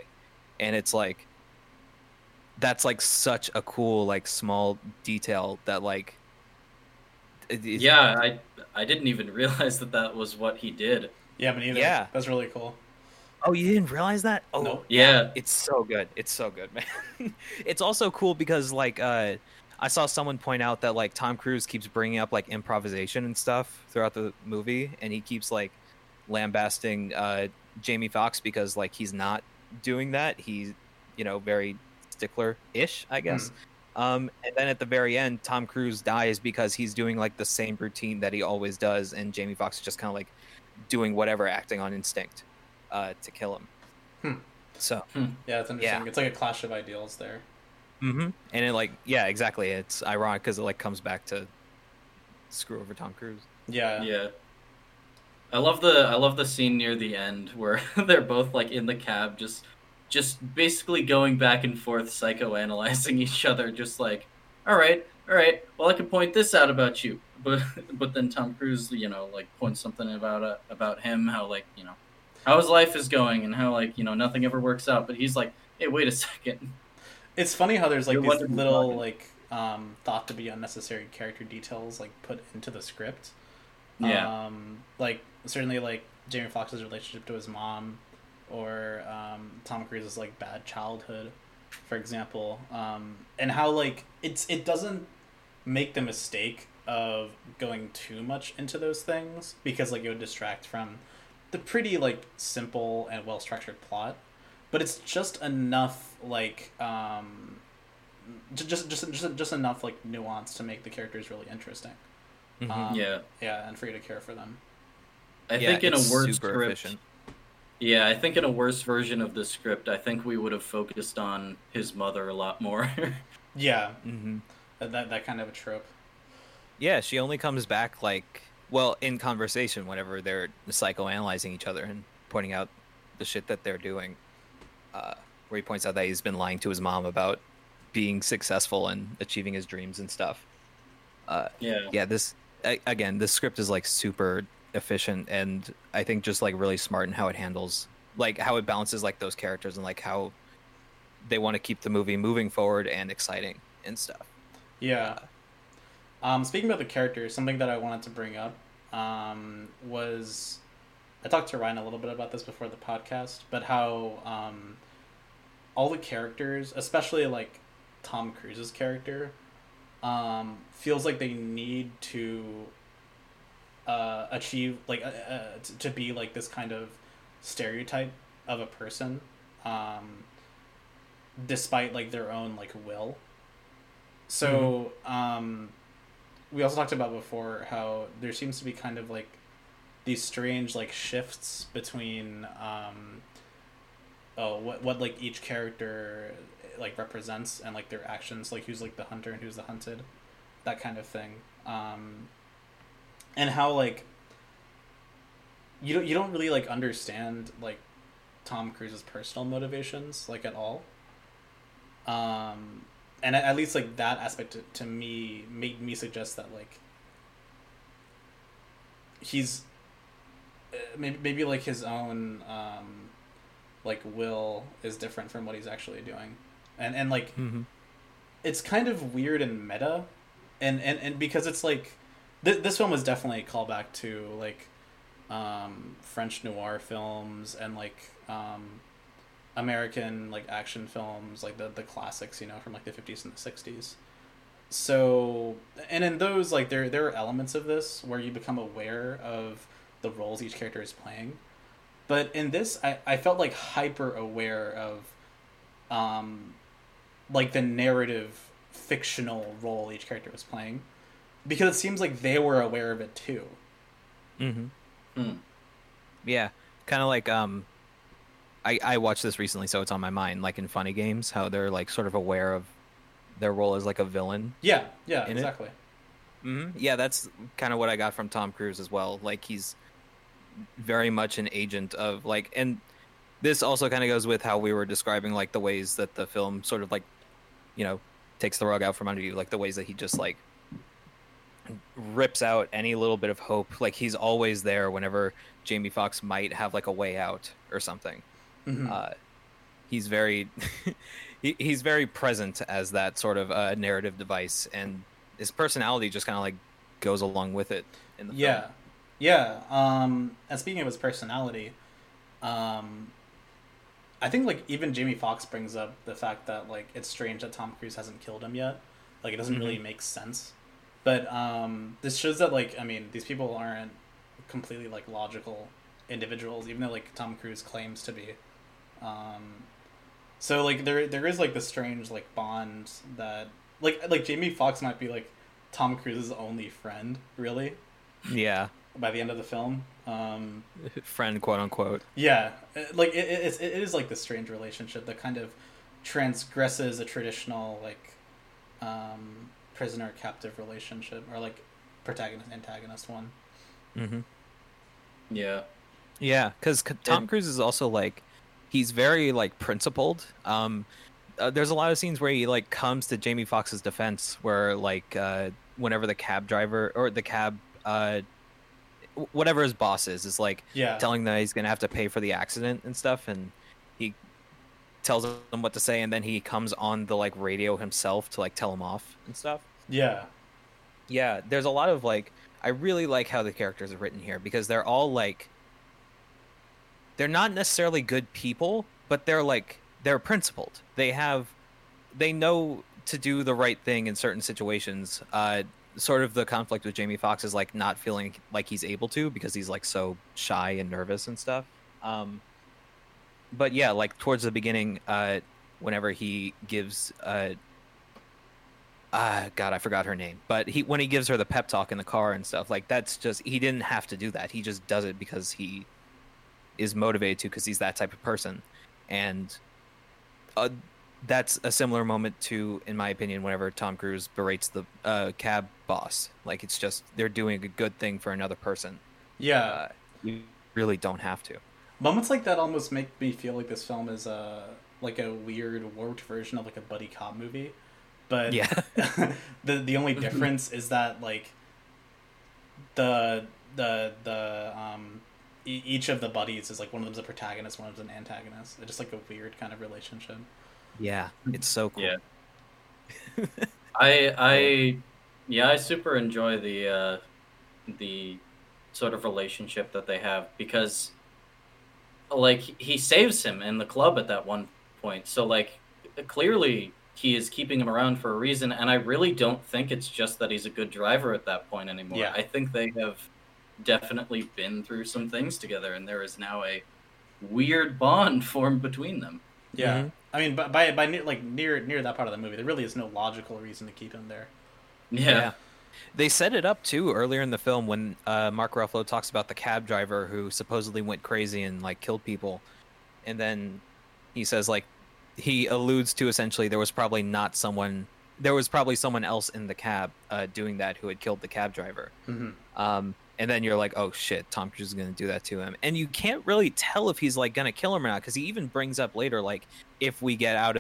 Speaker 3: And it's like that's like such a cool like small detail that like it- it-
Speaker 1: yeah i i didn't even realize that that was what he did
Speaker 2: Yeah, but either.
Speaker 3: Yeah.
Speaker 2: That's really cool.
Speaker 3: Oh, you didn't realize that? Oh,
Speaker 2: Nope.
Speaker 1: yeah
Speaker 3: it's so good. It's so good, man. it's also cool because like uh I saw someone point out that like Tom Cruise keeps bringing up like improvisation and stuff throughout the movie, and he keeps like lambasting uh, Jamie Foxx because like he's not doing that. He's you know very stickler ish, I guess. Um, and then at the very end, Tom Cruise dies because he's doing like the same routine that he always does, and Jamie Foxx is just kind of like doing whatever, acting on instinct uh, to kill him.
Speaker 2: Hmm.
Speaker 3: So,
Speaker 2: Yeah, it's interesting. It's like a clash of ideals there.
Speaker 3: hmm and it like yeah, exactly. It's ironic because it like comes back to screw over Tom Cruise.
Speaker 2: Yeah.
Speaker 1: Yeah. I love the I love the scene near the end where they're both like in the cab just just basically going back and forth psychoanalyzing each other just like all right all right well I could point this out about you but but then Tom Cruise you know like points something about uh, about him how like you know how his life is going and how like you know nothing ever works out but he's like hey wait a second
Speaker 2: It's funny how there's like
Speaker 1: You're
Speaker 2: these little
Speaker 1: why.
Speaker 2: like um, thought to be unnecessary character details like put into the script.
Speaker 1: yeah
Speaker 2: Um, like certainly like Jamie Foxx's relationship to his mom, or um, Tom Cruise's like bad childhood, for example, um, and how like it's it doesn't make the mistake of going too much into those things because like it would distract from the pretty like simple and well structured plot, but it's just enough like um, just just just just enough like nuance to make the characters really interesting.
Speaker 3: Mhm.
Speaker 2: Um,
Speaker 1: yeah
Speaker 2: yeah, and for you to care for them.
Speaker 1: I
Speaker 3: Yeah,
Speaker 1: think in a
Speaker 3: it's
Speaker 1: worse script
Speaker 3: efficient.
Speaker 1: Yeah, I think in a worse version of the script, I think we would have focused on his mother a lot more.
Speaker 2: Yeah,
Speaker 3: hmm
Speaker 2: that that kind of a trope.
Speaker 3: Yeah, she only comes back like well in conversation whenever they're psychoanalyzing each other and pointing out the shit that they're doing. Uh, where he points out that he's been lying to his mom about being successful and achieving his dreams and stuff. Uh,
Speaker 1: yeah.
Speaker 3: yeah, this a- again, this script is like super efficient and I think just like really smart in how it handles like how it balances like those characters and like how they want to keep the movie moving forward and exciting and stuff.
Speaker 2: Yeah. Um, speaking about the characters, something that I wanted to bring up um, was I talked to Ryan a little bit about this before the podcast, but how um, all the characters, especially like Tom Cruise's character, um, feels like they need to uh, achieve like uh, uh, to be like this kind of stereotype of a person, um, despite like their own like will. So, um, we also talked about before how there seems to be kind of like these strange like shifts between um, oh what what like each character like represents and like their actions, like who's like the hunter and who's the hunted, that kind of thing. Um, and how like you don't you don't really like understand like Tom Cruise's personal motivations like at all. Um, and at, least like that aspect to, to me made me suggest that like he's uh, maybe maybe like his own um like will is different from what he's actually doing and and like
Speaker 3: Mm-hmm.
Speaker 2: it's kind of weird and meta and and, and because it's like th- this film was definitely a callback to like um french noir films and like um american like action films like the the classics you know from like the 50s and the 60s so and in those like there there are elements of this where you become aware of the roles each character is playing. But in this i i felt like hyper aware of um like the narrative fictional role each character was playing because it seems like they were aware of it too
Speaker 3: Mm-hmm.
Speaker 1: Hmm.
Speaker 3: Yeah, kind of like um, I I watched this recently, so it's on my mind. Like in funny games, how they're like sort of aware of their role as like a villain.
Speaker 2: yeah yeah exactly
Speaker 3: Mm-hmm. Yeah, that's kind of what I got from Tom Cruise as well. Like he's very much an agent of like, and this also kind of goes with how we were describing like the ways that the film sort of like, you know, takes the rug out from under you, like the ways that he just like rips out any little bit of hope. Like he's always there whenever Jamie Foxx might have like a way out or something.
Speaker 2: Mhm.
Speaker 3: Uh, he's very he, he's very present as that sort of uh, narrative device, and his personality just kind of like goes along with it. In the
Speaker 2: yeah
Speaker 3: film.
Speaker 2: yeah um and speaking of his personality um i think like even jamie Foxx brings up the fact that like it's strange that tom cruise hasn't killed him yet Like it doesn't really make sense. But um, this shows that like I mean these people aren't completely like logical individuals, even though like Tom Cruise claims to be. Um, so like there there is like the strange like bond that like like Jamie Foxx might be like Tom Cruise's only friend, really,
Speaker 3: Yeah,
Speaker 2: by the end of the film. Um,
Speaker 3: friend, quote unquote.
Speaker 2: yeah, uh, like it, it, it's- like this strange relationship that kind of transgresses a traditional like um, prisoner captive relationship or like protagonist antagonist one.
Speaker 3: Mm-hmm.
Speaker 1: Yeah.
Speaker 3: Yeah, because Tom
Speaker 1: And-
Speaker 3: Cruise is also like, he's very like principled. Um, uh, there's a lot of scenes where he like comes to Jamie Foxx's defense, where like uh, whenever the cab driver or the cab, uh, whatever his boss is, is like
Speaker 2: Yeah,
Speaker 3: telling that he's gonna have to pay for the accident and stuff, and he tells him what to say, and then he comes on the like radio himself to like tell him off and stuff.
Speaker 2: yeah,
Speaker 3: Yeah, there's a lot of like I really like how the characters are written here because they're all like they're not necessarily good people, but they're like they're principled. They have they know to do the right thing in certain situations. Uh sort of the conflict with Jamie Foxx is like not feeling like he's able to because he's like so shy and nervous and stuff. Um but yeah, like towards the beginning uh whenever he gives uh uh god i forgot her name but he when he gives her the pep talk in the car and stuff like that's just he didn't have to do that. He just does it because he is motivated to because he's that type of person. And uh, that's a similar moment to in my opinion whenever tom cruise berates the uh, cab boss. Like it's just they're doing a good thing for another person.
Speaker 2: Yeah.
Speaker 3: uh, you really don't have to
Speaker 2: Moments like that almost make me feel like this film is a like a weird warped version of like a buddy cop movie. But
Speaker 3: yeah
Speaker 2: the the only difference is that like the the the um e- each of the buddies is like one of them's a protagonist, one of them's an antagonist. It's just like a weird kind of relationship.
Speaker 3: yeah it's so cool
Speaker 1: Yeah. I I yeah, I super enjoy the uh the sort of relationship that they have because like he saves him in the club at that one point. So like clearly he is keeping him around for a reason and I really don't think it's just that he's a good driver at that point anymore.
Speaker 2: Yeah.
Speaker 1: I think they have definitely been through some things together and there is now a weird bond formed between them.
Speaker 2: Yeah,
Speaker 3: Mhm.
Speaker 2: I mean, by by, by near, like near near that part of the movie, there really is no logical reason to keep him there.
Speaker 1: Yeah.
Speaker 3: They set it up too earlier in the film when uh, Mark Ruffalo talks about the cab driver who supposedly went crazy and like killed people, and then he says like he alludes to essentially there was probably not someone there was probably someone else in the cab uh, doing that who had killed the cab driver.
Speaker 2: hmm
Speaker 3: Um, and then you're like, oh shit, Tom Cruise is gonna do that to him, and you can't really tell if he's like gonna kill him or not because he even brings up later like if we get out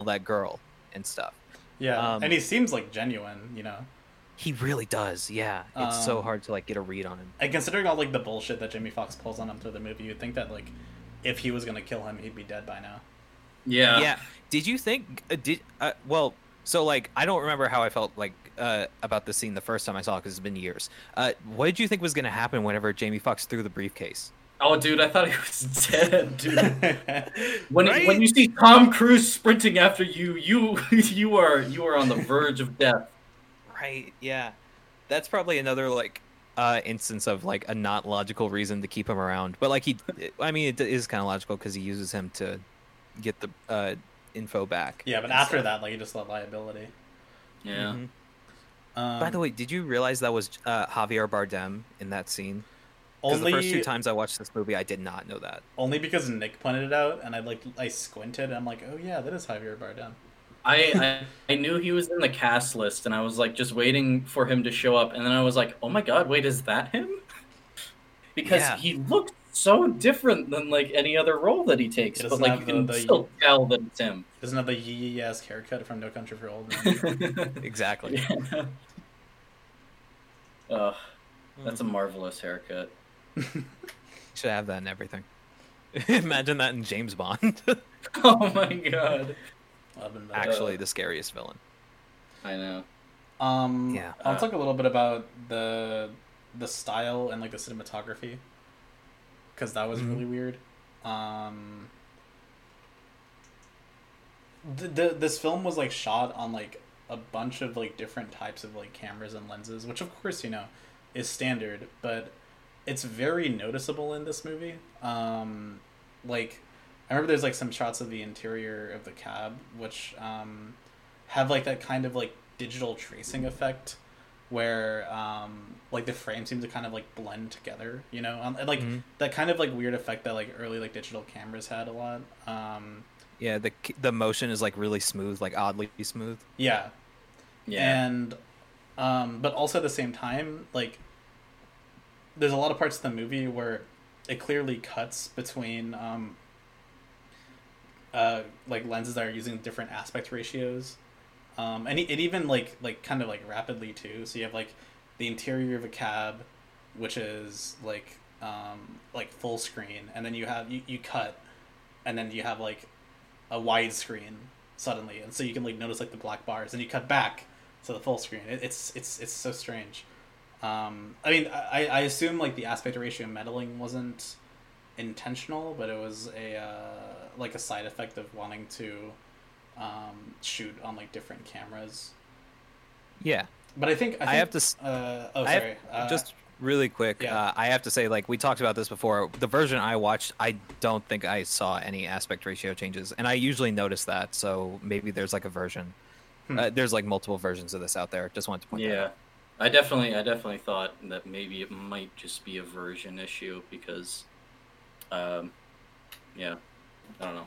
Speaker 3: of that girl and stuff.
Speaker 2: Yeah,
Speaker 3: Um,
Speaker 2: and he seems like genuine, you know.
Speaker 3: He really does, yeah. It's so
Speaker 2: Um,
Speaker 3: hard to like get a read on him.
Speaker 2: And considering all like the bullshit that Jamie Foxx pulls on him through the movie, you'd think that like if he was gonna kill him, he'd be dead by now.
Speaker 1: Yeah.
Speaker 3: yeah. Did you think? Uh, did uh, well? So like, I don't remember how I felt like uh, about the scene the first time I saw it because it's been years. Uh, what did you think was going to happen whenever Jamie Foxx threw the briefcase?
Speaker 1: Oh, dude, I thought he was dead, dude. When
Speaker 3: Right?
Speaker 1: when you see Tom Cruise sprinting after you, you you are you are on the verge of death.
Speaker 3: Right. Yeah. That's probably another like uh, instance of like a not logical reason to keep him around. But like he, I mean, it is kind of logical because he uses him to get the uh, info back.
Speaker 2: yeah, but after
Speaker 3: stuff.
Speaker 2: that, like he just let liability.
Speaker 1: Yeah.
Speaker 3: Mhm.
Speaker 2: Um,
Speaker 3: By the way, did you realize that was uh, Javier Bardem in that scene? Because
Speaker 2: only
Speaker 3: the first two times I watched this movie, I did not know that.
Speaker 2: only because Nick pointed it out, and I like I squinted, and I'm like, oh yeah, that is Javier Bardem.
Speaker 1: I, I I knew he was in the cast list, and I was like just waiting for him to show up, and then I was like, oh my god, wait, is that him? Because
Speaker 3: Yeah.
Speaker 1: he looked so different than like any other role that he takes,
Speaker 2: He
Speaker 1: but like you
Speaker 2: have
Speaker 1: can
Speaker 2: the- the-
Speaker 1: still tell that it's him.
Speaker 2: Doesn't have the yee yee esque haircut from No Country for Old Men.
Speaker 3: Exactly.
Speaker 1: Yeah. Ugh, that's a hmm. marvelous haircut.
Speaker 3: Should have that in everything. Imagine that in James Bond.
Speaker 1: Oh my god.
Speaker 2: Love him, though.
Speaker 3: Actually, the scariest villain.
Speaker 1: I know.
Speaker 2: Um,
Speaker 3: Yeah,
Speaker 2: I'll
Speaker 1: uh,
Speaker 2: talk a little bit about the the style and like the cinematography because that was
Speaker 3: Mhm.
Speaker 2: really weird. Um, the, the this film was like shot on like a bunch of like different types of like cameras and lenses, which of course you know is standard, but it's very noticeable in this movie. Um, like I remember there's like some shots of the interior of the cab, which um, have like that kind of like digital tracing effect where um like the frames seem to kind of like blend together you know um, and, like
Speaker 3: Mhm.
Speaker 2: that kind of like weird effect that like early like digital cameras had a lot um
Speaker 3: Yeah, the the motion is like really smooth, like oddly smooth.
Speaker 2: yeah
Speaker 1: Yeah.
Speaker 2: and um but also at the same time like there's a lot of parts of the movie where it clearly cuts between um uh like lenses that are using different aspect ratios. Um and it, it even like like kind of like rapidly too. So you have like the interior of a cab which is like um like full screen and then you have you, you cut and then you have like a wide screen suddenly. And so you can like notice like the black bars and you cut back to the full screen. It, it's it's it's so strange. Um i mean i i assume like the aspect ratio meddling wasn't intentional but it was a uh like a side effect of wanting to um shoot on like different cameras
Speaker 3: Yeah,
Speaker 2: but i think i, think,
Speaker 3: I have to
Speaker 2: uh oh
Speaker 3: I have-
Speaker 2: sorry uh,
Speaker 3: just really quick.
Speaker 2: yeah.
Speaker 3: Uh, I have to say, like we talked about this before. The version I watched, I don't think I saw any aspect ratio changes, and I usually notice that. So maybe there's like a version.
Speaker 2: Hmm.
Speaker 3: Uh, there's like multiple versions of this out there. Just wanted to point that
Speaker 1: Yeah,
Speaker 3: out.
Speaker 1: I definitely, I definitely thought that maybe it might just be a version issue because, um, yeah, I don't know.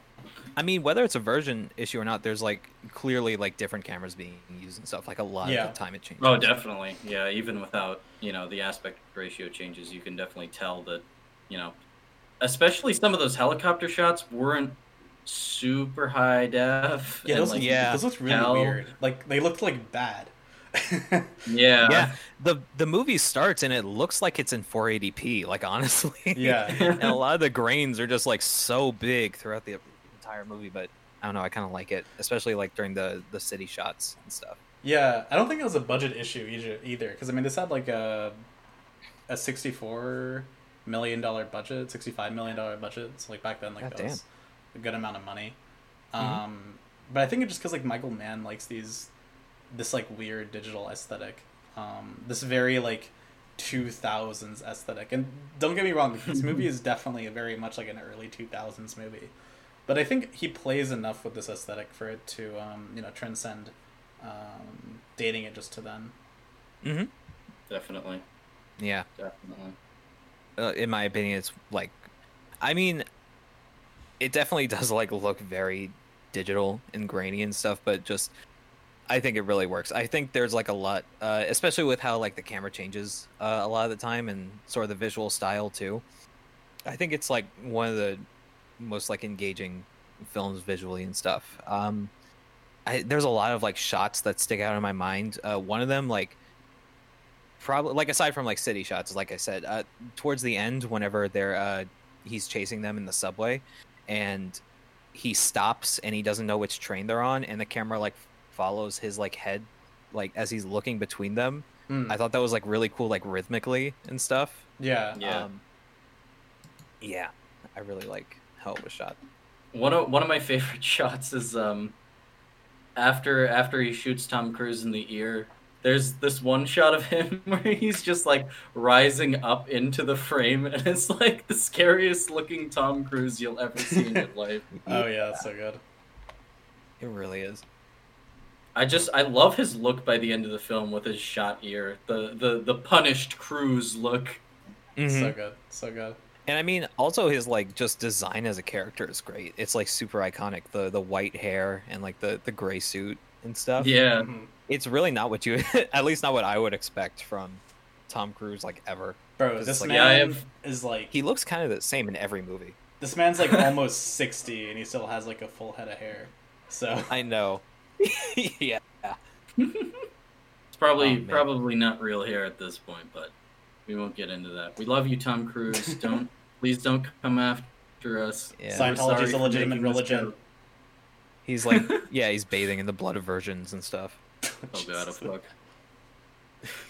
Speaker 3: I mean, whether it's a version issue or not, there's like clearly like different cameras being used and stuff. Like a lot
Speaker 2: Yeah.
Speaker 3: of the time it changes.
Speaker 1: Oh, definitely, yeah. Even without you know the aspect ratio changes, you can definitely tell that, you know, especially some of those helicopter shots weren't super high def.
Speaker 2: yeah
Speaker 1: and, like,
Speaker 3: yeah.
Speaker 2: those looked really
Speaker 1: hell.
Speaker 2: weird like they looked like bad
Speaker 1: yeah,
Speaker 3: yeah, the the movie starts and it looks like it's in 480p. Like honestly,
Speaker 2: yeah
Speaker 3: and a lot of the grains are just like so big throughout the entire movie. But I don't know, I kind of like it, especially like during the the city shots and stuff.
Speaker 2: Yeah, I don't think it was a budget issue either. Either because I mean, this had like a a sixty four million dollar budget, sixty five million dollar budget. So like back then, like
Speaker 3: God
Speaker 2: that was a good amount of money. Um, but I think it's just because like Michael Mann likes these this like weird digital aesthetic, um, this very like two thousands aesthetic. And don't get me wrong, this movie is definitely very much like an early two thousands movie. But I think he plays enough with this aesthetic for it to um, you know transcend um, dating it just to then.
Speaker 3: Mm-hmm.
Speaker 1: definitely,
Speaker 3: Yeah,
Speaker 1: definitely.
Speaker 3: uh, in my opinion, it's like, I mean, it definitely does like look very digital and grainy and stuff, but just I think it really works. I think there's like a lot, uh, especially with how like the camera changes uh, a lot of the time and sort of the visual style too. I think it's like one of the most like engaging films visually and stuff. Um, I, there's a lot of like shots that stick out in my mind. Uh, one of them like probably like aside from like city shots like i said uh, towards the end whenever they're uh he's chasing them in the subway and he stops and he doesn't know which train they're on and the camera like follows his like head like as he's looking between them
Speaker 2: Mm.
Speaker 3: i thought that was like really cool like rhythmically and stuff
Speaker 2: yeah.
Speaker 1: Yeah.
Speaker 3: um, yeah i really like how it was shot
Speaker 1: One of one of my favorite shots is um after after he shoots Tom Cruise in the ear. There's this one shot of him where he's just like rising up into the frame, and it's like the scariest looking Tom Cruise you'll ever see in your life.
Speaker 2: Oh yeah, that's so good.
Speaker 3: it really is
Speaker 1: I just I love his look by the end of the film with his shot ear, the the the punished Cruise look.
Speaker 2: So
Speaker 3: Mhm.
Speaker 2: good. So good.
Speaker 3: And I mean, also his like just design as a character is great. It's like super iconic. The the white hair and like the the gray suit and stuff.
Speaker 1: Yeah,
Speaker 2: Mhm.
Speaker 3: it's really not what you, at least not what I would expect from Tom Cruise like ever.
Speaker 2: Bro,
Speaker 3: It's
Speaker 2: this
Speaker 3: like-
Speaker 2: man
Speaker 1: Yeah, I have-
Speaker 2: is like
Speaker 3: He looks kind of the same in every movie.
Speaker 2: this man's like almost sixty and he still has like a full head of hair. So
Speaker 3: I know. yeah.
Speaker 1: it's probably
Speaker 3: Oh,
Speaker 1: probably not real hair at this point, but we won't get into that. We love you, Tom Cruise. Don't please don't come after us.
Speaker 3: Yeah.
Speaker 2: Scientology's
Speaker 1: We're sorry
Speaker 2: a
Speaker 1: for
Speaker 2: legitimate religion.
Speaker 3: He's like, yeah, he's bathing in the blood of virgins and stuff.
Speaker 1: Oh god, oh fuck.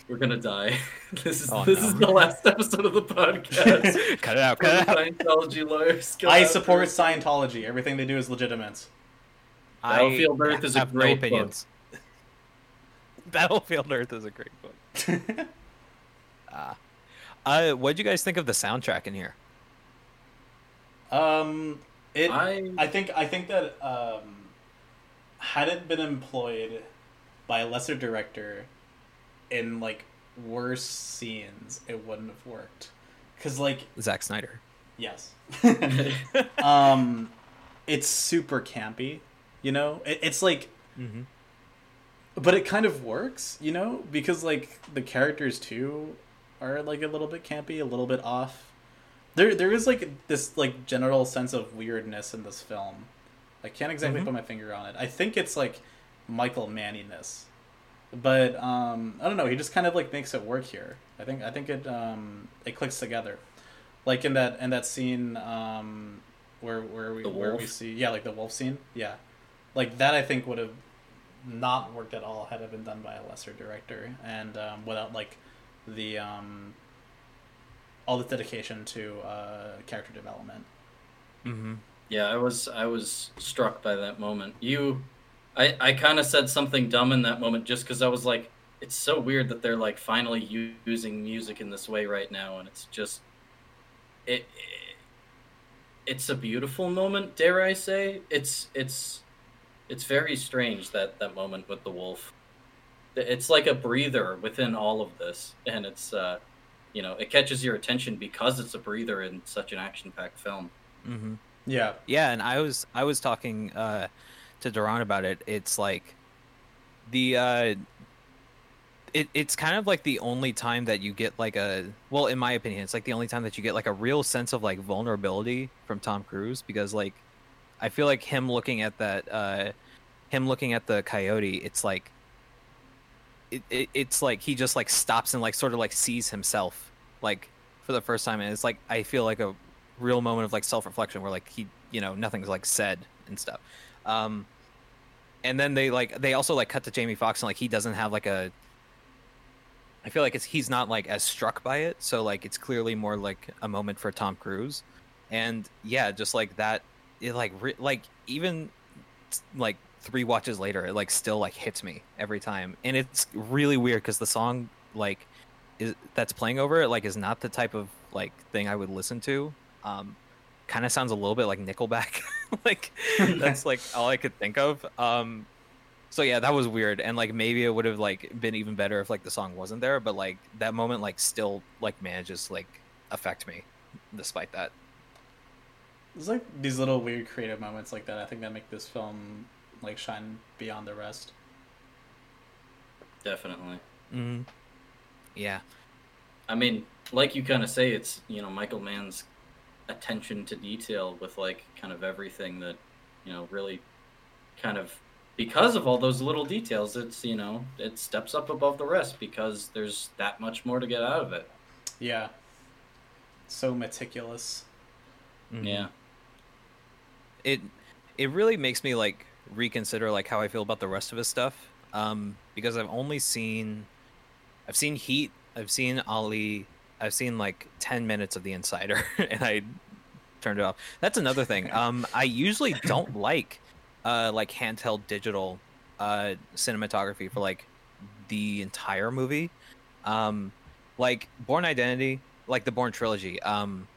Speaker 1: We're gonna die. This is
Speaker 3: Oh,
Speaker 1: this
Speaker 3: no.
Speaker 1: is the last episode of the podcast.
Speaker 3: cut it out, cut it out.
Speaker 1: Scientology lawyers. go
Speaker 2: I
Speaker 1: after
Speaker 2: support. Scientology. Everything they do is legitimate.
Speaker 1: Battlefield Earth is a great
Speaker 3: no opinions. Battlefield Earth is a great book. Uh, uh, what do you guys think of the soundtrack in here?
Speaker 2: um, it.
Speaker 1: I
Speaker 2: I think I think that um, had it been employed by a lesser director in like worse scenes, it wouldn't have worked. Cause like
Speaker 3: Zack Snyder.
Speaker 2: yes, um, it's super campy. You know, it, it's like,
Speaker 3: Mm-hmm.
Speaker 2: but it kind of works. You know, because like the characters too are like a little bit campy, a little bit off. There, there is like this like general sense of weirdness in this film. I can't exactly
Speaker 3: Mhm.
Speaker 2: put my finger on it. I think it's like Michael Manniness, but um, I don't know. He just kind of like makes it work here. I think I think it um, it clicks together, like in that in that scene um, where where we where we see yeah like the wolf scene yeah, like that I think would have not worked at all had it been done by a lesser director and um, without like the um, all the dedication to uh, character development.
Speaker 3: Mm-hmm.
Speaker 1: Yeah, I was I was struck by that moment. You, I I kind of said something dumb in that moment just because I was like, it's so weird that they're like finally u- using music in this way right now, and it's just, it, it it's a beautiful moment. Dare I say? It's it's it's very strange that that moment with the wolf. It's like a breather within all of this, and it's uh, you know, it catches your attention because it's a breather in such an action-packed film.
Speaker 3: Mm-hmm.
Speaker 2: Yeah,
Speaker 3: Yeah, and I was I was talking uh, to Duran about it. It's like the uh, it it's kind of like the only time that you get like a well, in my opinion, it's like the only time that you get like a real sense of like vulnerability from Tom Cruise because like I feel like him looking at that uh, him looking at the coyote, it's like it, it it's like he just like stops and like sort of like sees himself like for the first time. And it's like I feel like a real moment of like self-reflection where like he you know nothing's like said and stuff. Um and then they like they also like cut to jamie Foxx and like he doesn't have like a i feel like it's he's not like as struck by it. So like it's clearly more like a moment for tom cruise. And yeah just like that it like re- like even like three watches later it like still like hits me every time. And it's really weird because the song like is that's playing over it like is not the type of like thing i would listen to. Um kind of sounds a little bit like nickelback. Like that's like all i could think of. Um so yeah that was weird. And like maybe it would have like been even better if like the song wasn't there but like that moment like still like manages like affect me despite that
Speaker 2: There's like these little weird creative moments like that. I think that make this film like shine beyond the rest.
Speaker 1: Definitely.
Speaker 3: mm-hmm. yeah
Speaker 1: I mean, like you kind of say, it's you know Michael Mann's attention to detail with like kind of everything that you know really kind of because of all those little details. It's you know it steps up above the rest because there's that much more to get out of it.
Speaker 2: Yeah, so meticulous.
Speaker 3: Mhm.
Speaker 1: Yeah.
Speaker 3: It it really makes me like reconsider like how I feel about the rest of his stuff. Um, because I've only seen I've seen Heat, I've seen Ali, I've seen like ten minutes of The Insider, and I turned it off. That's another thing. Um, I usually don't like uh like handheld digital uh cinematography for like the entire movie. Um, like Bourne Identity, like the Bourne trilogy. Um,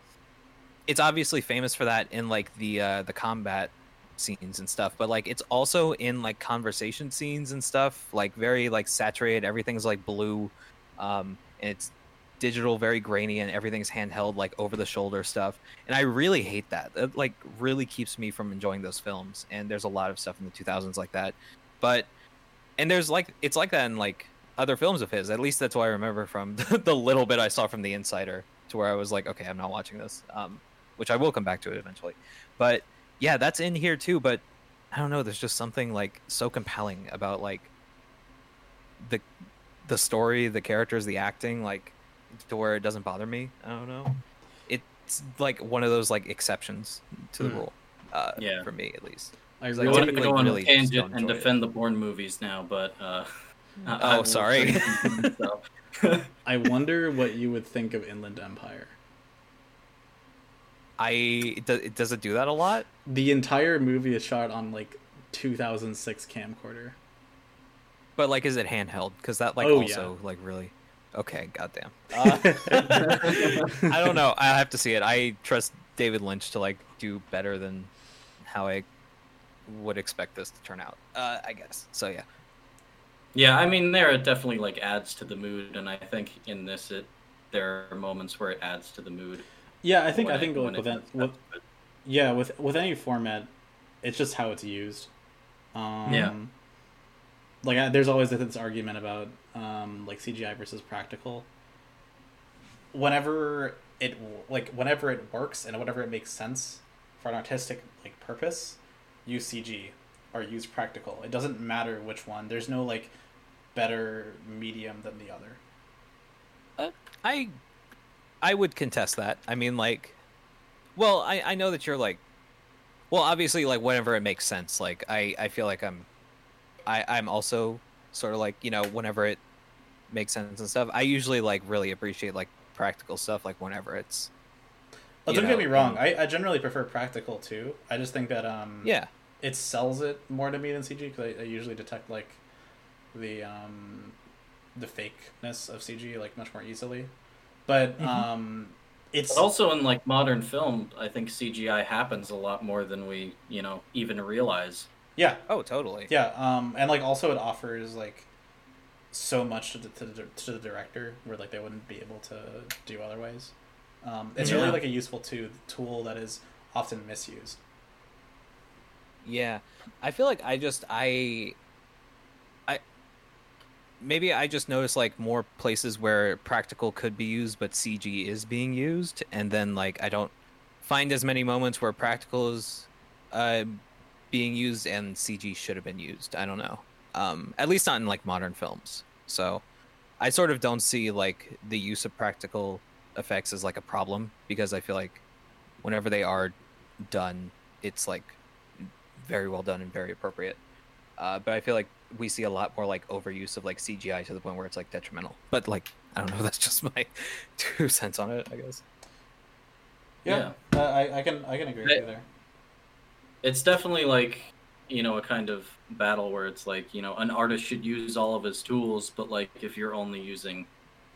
Speaker 3: it's obviously famous for that in like the uh the combat scenes and stuff but like it's also in like conversation scenes and stuff like very like saturated. Everything's like blue um and it's digital very grainy and everything's handheld like over the shoulder stuff and i really hate that. It like really keeps me from enjoying those films and there's a lot of stuff in the 2000s like that but and there's like it's like that in like other films of his. At least that's what i remember from the little bit i saw from the insider to where i was like okay i'm not watching this. Um which I will come back to it eventually. But yeah, that's in here too. But I don't know. There's just something like so compelling about like the the story, the characters, the acting, like to where it doesn't bother me. I don't know. It's like one of those like exceptions to the
Speaker 2: Hmm.
Speaker 3: rule. Uh,
Speaker 1: Yeah.
Speaker 3: for me at least.
Speaker 2: I
Speaker 3: It's
Speaker 1: I
Speaker 3: like
Speaker 2: really,
Speaker 1: wanted to
Speaker 3: typically
Speaker 1: go on
Speaker 3: really
Speaker 1: a tangent and
Speaker 3: enjoy it.
Speaker 1: defend the Bourne movies now, but uh, I- I
Speaker 3: Oh, sorry.
Speaker 2: I wonder what you would think of Inland Empire.
Speaker 3: I it does it do that a lot?
Speaker 2: The entire movie is shot on like 2006 camcorder.
Speaker 3: But like, is it handheld? Because that like
Speaker 2: Oh,
Speaker 3: also like really. Okay, goddamn.
Speaker 2: Uh,
Speaker 3: I don't know. I have to see it. I trust David Lynch to like do better than how I would expect this to turn out. Uh, I guess. So yeah.
Speaker 1: Yeah, I mean, there it definitely like adds to the mood, and I think in this, it there are moments where it adds to the mood.
Speaker 2: Yeah, I think I think
Speaker 1: it-
Speaker 2: like with,
Speaker 1: it
Speaker 2: an- with
Speaker 1: that.
Speaker 2: yeah with with any format, it's just how it's used. Um,
Speaker 1: Yeah.
Speaker 2: Like I, there's always this argument about um, like CGI versus practical. Whenever it like whenever it works and whenever it makes sense for an artistic like purpose, use CG or use practical. It doesn't matter which one. There's no like better medium than the other.
Speaker 3: I I would contest that. I mean like well, I I know that you're like well, obviously like whenever it makes sense. Like I I feel like I'm I I'm also sort of like, you know, whenever it makes sense and stuff. I usually like really appreciate like practical stuff like whenever it's you
Speaker 2: don't get me wrong.
Speaker 3: um,
Speaker 2: I, I generally prefer practical too. I just think that um
Speaker 3: yeah.
Speaker 2: it sells it more to me than CG because I, I usually detect like the um the fakeness of CG like much more easily. But
Speaker 3: Mhm.
Speaker 2: um it's
Speaker 1: But also in like modern film, I think CGI happens a lot more than we, you know, even realize.
Speaker 2: yeah
Speaker 3: Oh, totally.
Speaker 2: yeah um and like also it offers like so much to the, to the, to the director where like they wouldn't be able to do otherwise. Um, it's really like a useful to, tool that is often misused.
Speaker 3: Yeah, I feel like I just I I maybe I just noticed like more places where practical could be used, but CG is being used, and then like I don't find as many moments where practical is uh, being used and CG should have been used. I don't know. Um, at least not in like modern films. So I sort of don't see like the use of practical effects as like a problem because I feel like whenever they are done, it's like very well done and very appropriate. Uh, but I feel like we see a lot more like overuse of like CGI to the point where it's like detrimental. But like I don't know, that's just my two cents on it, I guess.
Speaker 2: Yeah, Uh, I, I can I can agree with you there.
Speaker 1: It's definitely like, you know, a kind of battle where it's like, you know, an artist should use all of his tools, but like if you're only using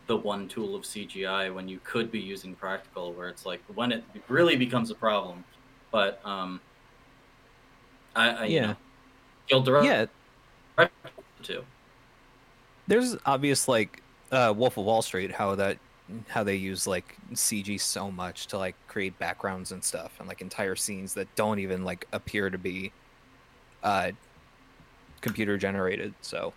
Speaker 1: the one tool of CGI when you could be using practical, where it's like when it really becomes a problem. But um, I, I you
Speaker 3: Yeah.
Speaker 1: know, he'll direct
Speaker 3: Yeah,
Speaker 1: too.
Speaker 3: there's obvious like uh, Wolf of Wall Street how that how they use like CG so much to like create backgrounds and stuff and like entire scenes that don't even like appear to be uh computer generated. So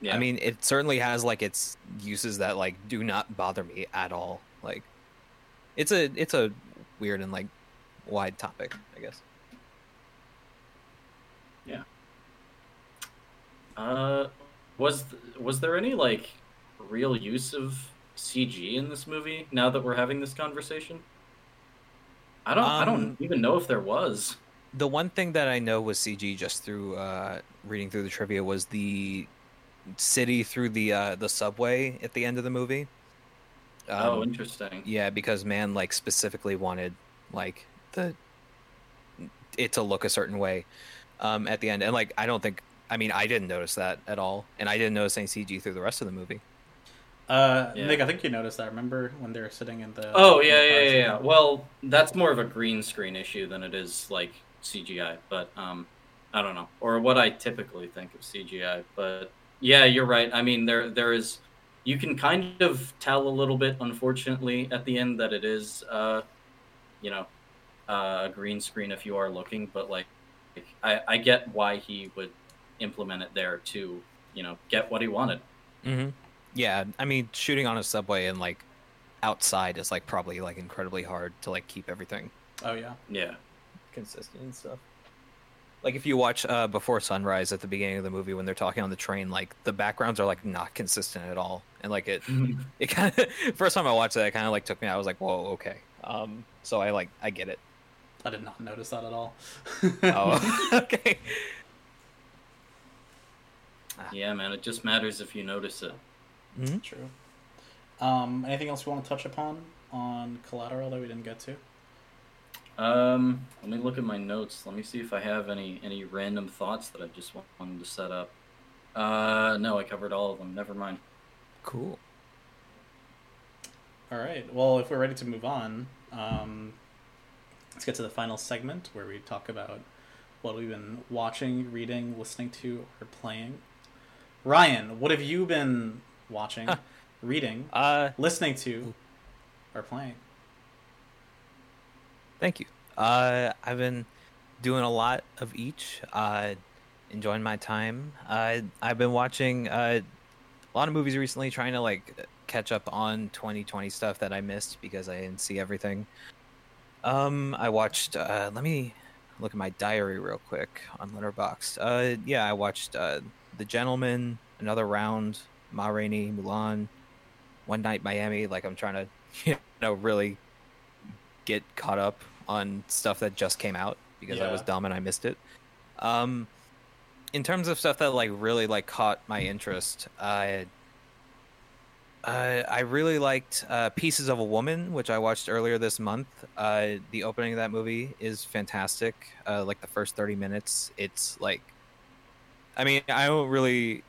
Speaker 1: Yeah.
Speaker 3: I mean, it certainly has like its uses that like do not bother me at all. Like, it's a it's a weird and like wide topic, I guess.
Speaker 1: Uh, was was there any like real use of CG in this movie? Now that we're having this conversation, I don't. I
Speaker 3: Um,
Speaker 1: don't even know if there was.
Speaker 3: The one thing that I know was CG just through uh, reading through the trivia was the city through the uh, the subway at the end of the movie.
Speaker 1: oh,
Speaker 3: Um,
Speaker 1: interesting.
Speaker 3: Yeah, because Mann, like specifically wanted like the it to look a certain way um, at the end, and like I don't think I mean I didn't notice that at all, and I didn't notice any CG through the rest of the movie.
Speaker 2: Uh,
Speaker 1: Yeah.
Speaker 2: Nick, I think you noticed that. Remember when they were sitting in the?
Speaker 1: Oh yeah,
Speaker 2: the
Speaker 1: yeah, yeah, yeah. Well, that's more of a green screen issue than it is like CGI. But um, I don't know, or what I typically think of CGI. But yeah, you're right. I mean, there there is. You can kind of tell a little bit, unfortunately, at the end that it is, uh, you know, uh, a green screen if you are looking. But like, I I get why he would implement it there to, you know, get what he wanted.
Speaker 3: Mm-hmm. Yeah, I mean, shooting on a subway and like outside is like probably like incredibly hard to like keep everything
Speaker 2: Oh yeah.
Speaker 1: Yeah.
Speaker 3: consistent and stuff. Like if you watch uh, Before Sunrise at the beginning of the movie when they're talking on the train, like the backgrounds are like not consistent at all, and like it, it kind of first time I watched that, it kind of like took me. I was like, whoa, okay. Um, so I like I get it.
Speaker 2: I did not notice that at all.
Speaker 3: Oh, okay.
Speaker 1: Yeah, man. It just matters if you notice it.
Speaker 3: hmm
Speaker 2: True. Um, anything else you want to touch upon on Collateral that we didn't get to?
Speaker 1: Um, let me look at my notes. Let me see if I have any any random thoughts that I just wanted to set up. Uh, no, I covered all of them. Never mind.
Speaker 3: Cool.
Speaker 2: All right. Well, if we're ready to move on, um, let's get to the final segment where we talk about what we've been watching, reading, listening to, or playing. Ryan, what have you been watching, reading,
Speaker 3: Uh,
Speaker 2: listening to, or playing?
Speaker 3: Thank you. Uh, I've been doing a lot of each. Uh, enjoying my time. Uh, I've been watching uh, a lot of movies recently, trying to like catch up on 2020 stuff that I missed because I didn't see everything. Um, I watched. Uh, let me look at my diary real quick on Letterboxd. Uh, yeah, I watched uh, The Gentleman, Another Round, Ma Rainey, Mulan, One Night Miami. Like I'm trying to, you know, really get caught up on stuff that just came out because I was dumb and I missed it. Um, in terms of stuff that like really like caught my interest, I uh, I really liked uh, Pieces of a Woman, which I watched earlier this month. Uh, the opening of that movie is fantastic. Uh, like the first thirty minutes, it's like, I mean, I don't really.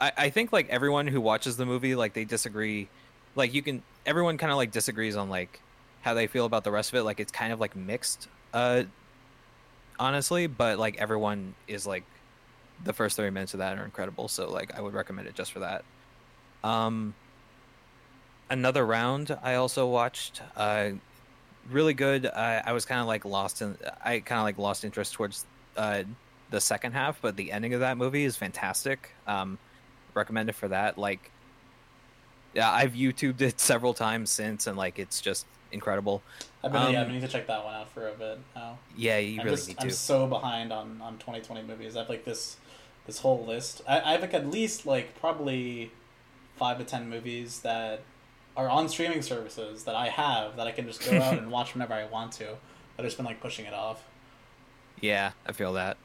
Speaker 3: I, I think like everyone who watches the movie, like they disagree. Like you can, everyone kind of like disagrees on like how they feel about the rest of it. Like it's kind of like mixed, uh, honestly. But like everyone is like, the first thirty minutes of that are incredible. So like I would recommend it just for that. Um, another round I also watched. Uh, really good. I, I was kind of like lost in. I kind of like lost interest towards uh, the second half, but the ending of that movie is fantastic. Um, recommend it for that. Like, yeah, I've YouTubed it several times since, and like it's just incredible.
Speaker 2: I've been, yeah,
Speaker 3: Um,
Speaker 2: I need to check that one out for a bit now.
Speaker 3: Yeah, you
Speaker 2: I'm,
Speaker 3: really
Speaker 2: just,
Speaker 3: need
Speaker 2: I'm
Speaker 3: to.
Speaker 2: so behind on, on 2020 movies. I have like this this whole list. I, I have like at least like probably five to ten movies that are on streaming services that I have that I can just go out and watch whenever I want to. I've just been like pushing it off.
Speaker 3: Yeah, I feel that.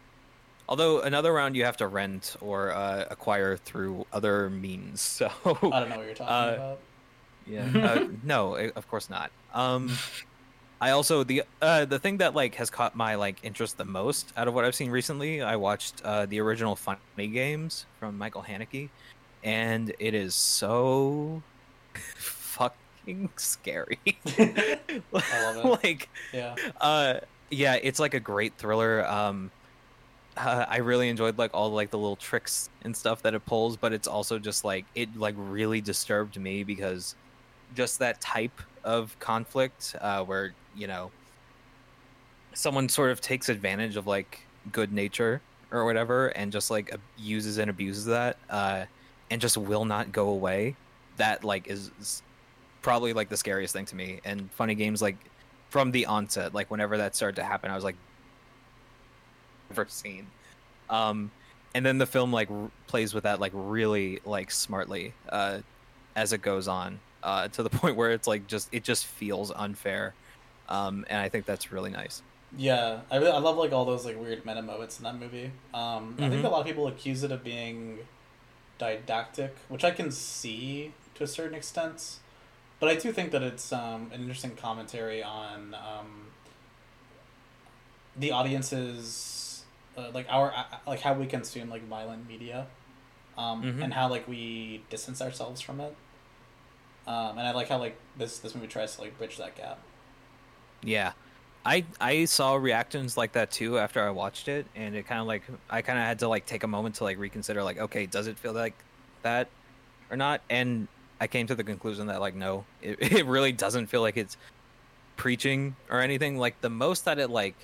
Speaker 3: Although another round you have to rent or uh, acquire through other means. So
Speaker 2: I don't know what you're talking
Speaker 3: Uh,
Speaker 2: about.
Speaker 3: Yeah. uh, no, of course not. Um, I also the uh, the thing that like has caught my like interest the most out of what I've seen recently. I watched uh, the original Funny Games from Michael Haneke, and it is so fucking scary.
Speaker 2: I love it.
Speaker 3: like,
Speaker 2: Yeah.
Speaker 3: uh, yeah, it's like a great thriller. Um, uh, I really enjoyed like all like the little tricks and stuff that it pulls, but it's also just like it like really disturbed me because just that type of conflict uh, where you know someone sort of takes advantage of like good nature or whatever and just like uses and abuses that uh, and just will not go away. That like is, is probably like the scariest thing to me. And funny games like from the onset, like whenever that started to happen, I was like, never seen. Um, and then the film like r- plays with that like really like smartly uh, as it goes on uh, to the point where it's like just it just feels unfair, um, and I think that's really nice.
Speaker 2: Yeah, I really, I love like all those like weird meta moments in that movie. Um, I think
Speaker 3: Mhm.
Speaker 2: a lot of people accuse it of being didactic, which I can see to a certain extent, but I do think that it's um, an interesting commentary on um, the audience's uh, like our uh, like how we consume like violent media, um,
Speaker 3: Mhm.
Speaker 2: and how like we distance ourselves from it. Um, and I like how like this this movie tries to like bridge that gap.
Speaker 3: Yeah. I I saw reactions like that too after I watched it and it kind of like I kind of had to like take a moment to like reconsider like okay, does it feel like that or not? And I came to the conclusion that like no, it it really doesn't feel like it's preaching or anything like the most that it like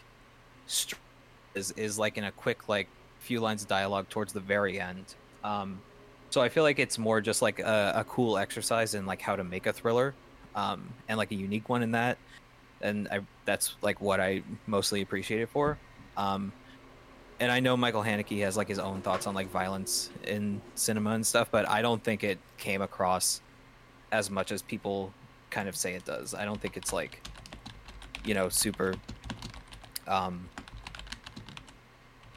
Speaker 3: is is like in a quick like few lines of dialogue towards the very end. Um so I feel like it's more just like a, a cool exercise in like how to make a thriller um and like a unique one in that and I, that's like what I mostly appreciate it for. Um, and I know Michael Haneke has like his own thoughts on like violence in cinema and stuff, but I don't think it came across as much as people kind of say it does. I don't think it's like, you know, super, um,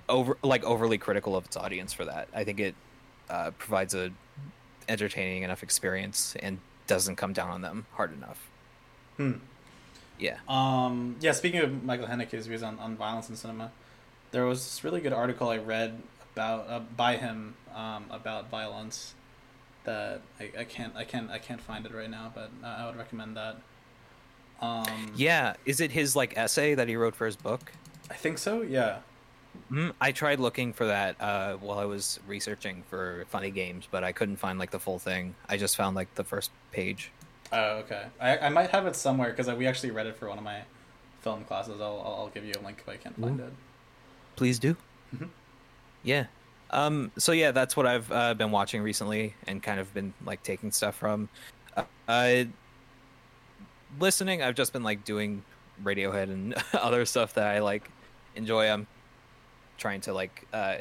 Speaker 3: over like overly critical of its audience for that. I think it uh, provides a entertaining enough experience and doesn't come down on them hard enough.
Speaker 2: Hmm.
Speaker 3: Yeah.
Speaker 2: Um, yeah, speaking of Michael Haneke's views on, on violence in cinema, there was this really good article I read about uh, by him um, about violence that I, I can't I can't I can't find it right now, but I would recommend that.
Speaker 3: Um, yeah, is it his like essay that he wrote for his book?
Speaker 2: I think so. Yeah.
Speaker 3: Mm, I tried looking for that uh, while I was researching for funny games, but I couldn't find like the full thing. I just found like the first page.
Speaker 2: Oh, okay. I, I might have it somewhere because we actually read it for one of my film classes. I'll I'll give you a link if I can't find Ooh. it.
Speaker 3: Please do. Mm-hmm. Yeah. Um. So yeah, that's what I've uh, been watching recently, and kind of been like taking stuff from. Uh, listening, I've just been like doing Radiohead and other stuff that I like enjoy. I'm trying to like uh,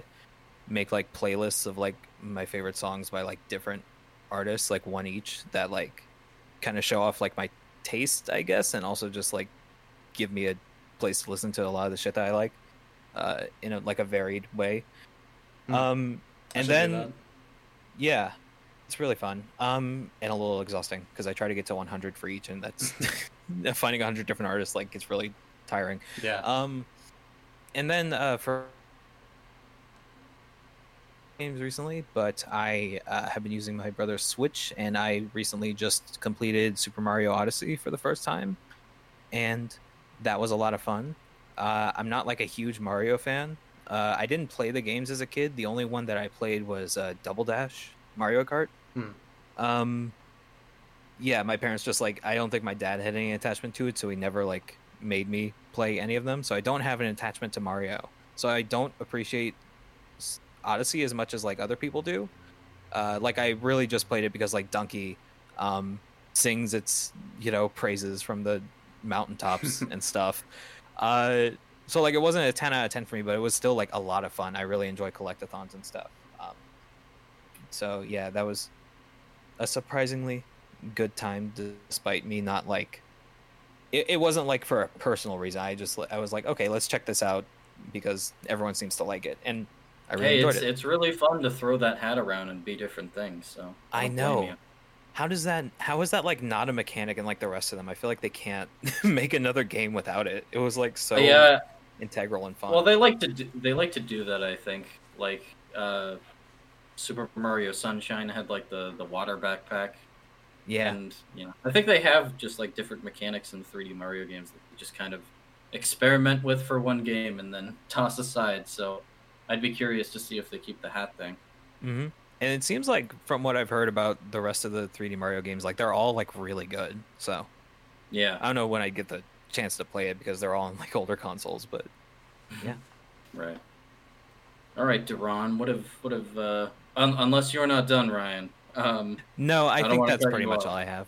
Speaker 3: make like playlists of like my favorite songs by like different artists, like one each that like kind of show off like my taste, I guess, and also just like give me a place to listen to a lot of the shit that I like uh, in a, like a varied way. Mm. Um, and then yeah, it's really fun um, and a little exhausting because I try to get to 100 for each, and that's finding 100 different artists like it's really tiring.
Speaker 2: Yeah.
Speaker 3: Um, and then uh, for games recently, but I uh, have been using my brother's Switch, and I recently just completed Super Mario Odyssey for the first time, and that was a lot of fun. Uh, I'm not like a huge Mario fan. Uh, I didn't play the games as a kid. The only one that I played was uh, Double Dash Mario Kart. Hmm. Um, yeah, my parents just like I don't think my dad had any attachment to it, so he never like made me play any of them. So I don't have an attachment to Mario. So I don't appreciate Odyssey as much as like other people do. Uh, like I really just played it because like Donkey um, sings its you know praises from the mountaintops and stuff. Uh, so like it wasn't a ten out of ten for me, but it was still like a lot of fun. I really enjoy collectathons and stuff. Um, so yeah, that was a surprisingly good time, despite me not like. It, it wasn't like for a personal reason. I just I was like, okay, let's check this out because everyone seems to like it, and I really
Speaker 1: hey,
Speaker 3: enjoyed
Speaker 1: it's,
Speaker 3: it.
Speaker 1: It's really fun to throw that hat around and be different things. So
Speaker 3: I, I know. How does that? How is that like not a mechanic in like the rest of them? I feel like they can't make another game without it. It was like so yeah. integral and fun.
Speaker 1: Well, they like to do, they like to do that. I think like uh, Super Mario Sunshine had like the the water backpack.
Speaker 3: Yeah,
Speaker 1: and you know I think they have just like different mechanics in 3D Mario games that you just kind of experiment with for one game and then toss aside. So I'd be curious to see if they keep the hat thing.
Speaker 3: Mm-hmm. And it seems like from what I've heard about the rest of the 3D Mario games, like they're all like really good. So
Speaker 1: yeah,
Speaker 3: I don't know when I get the chance to play it because they're all on like older consoles, but yeah,
Speaker 1: right. All right, Duran, what have what have uh, un- unless you're not done, Ryan. Um,
Speaker 3: no, I, I think that's pretty much off. all I have.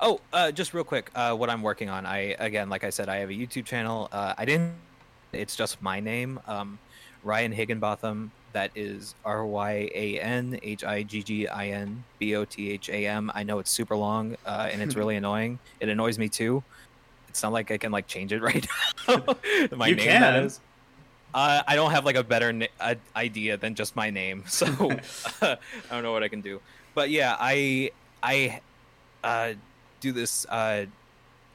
Speaker 3: Oh, uh, just real quick, uh, what I'm working on. I again, like I said, I have a YouTube channel. Uh, I didn't. It's just my name. Um, Ryan Higginbotham. That is R Y A N H I G G I N B O T H A M. I know it's super long uh, and it's really annoying. It annoys me too. It's not like I can like change it right now.
Speaker 2: my you name can. that is.
Speaker 3: Uh, I don't have like a better na- idea than just my name, so I don't know what I can do. But yeah, I I uh, do this uh,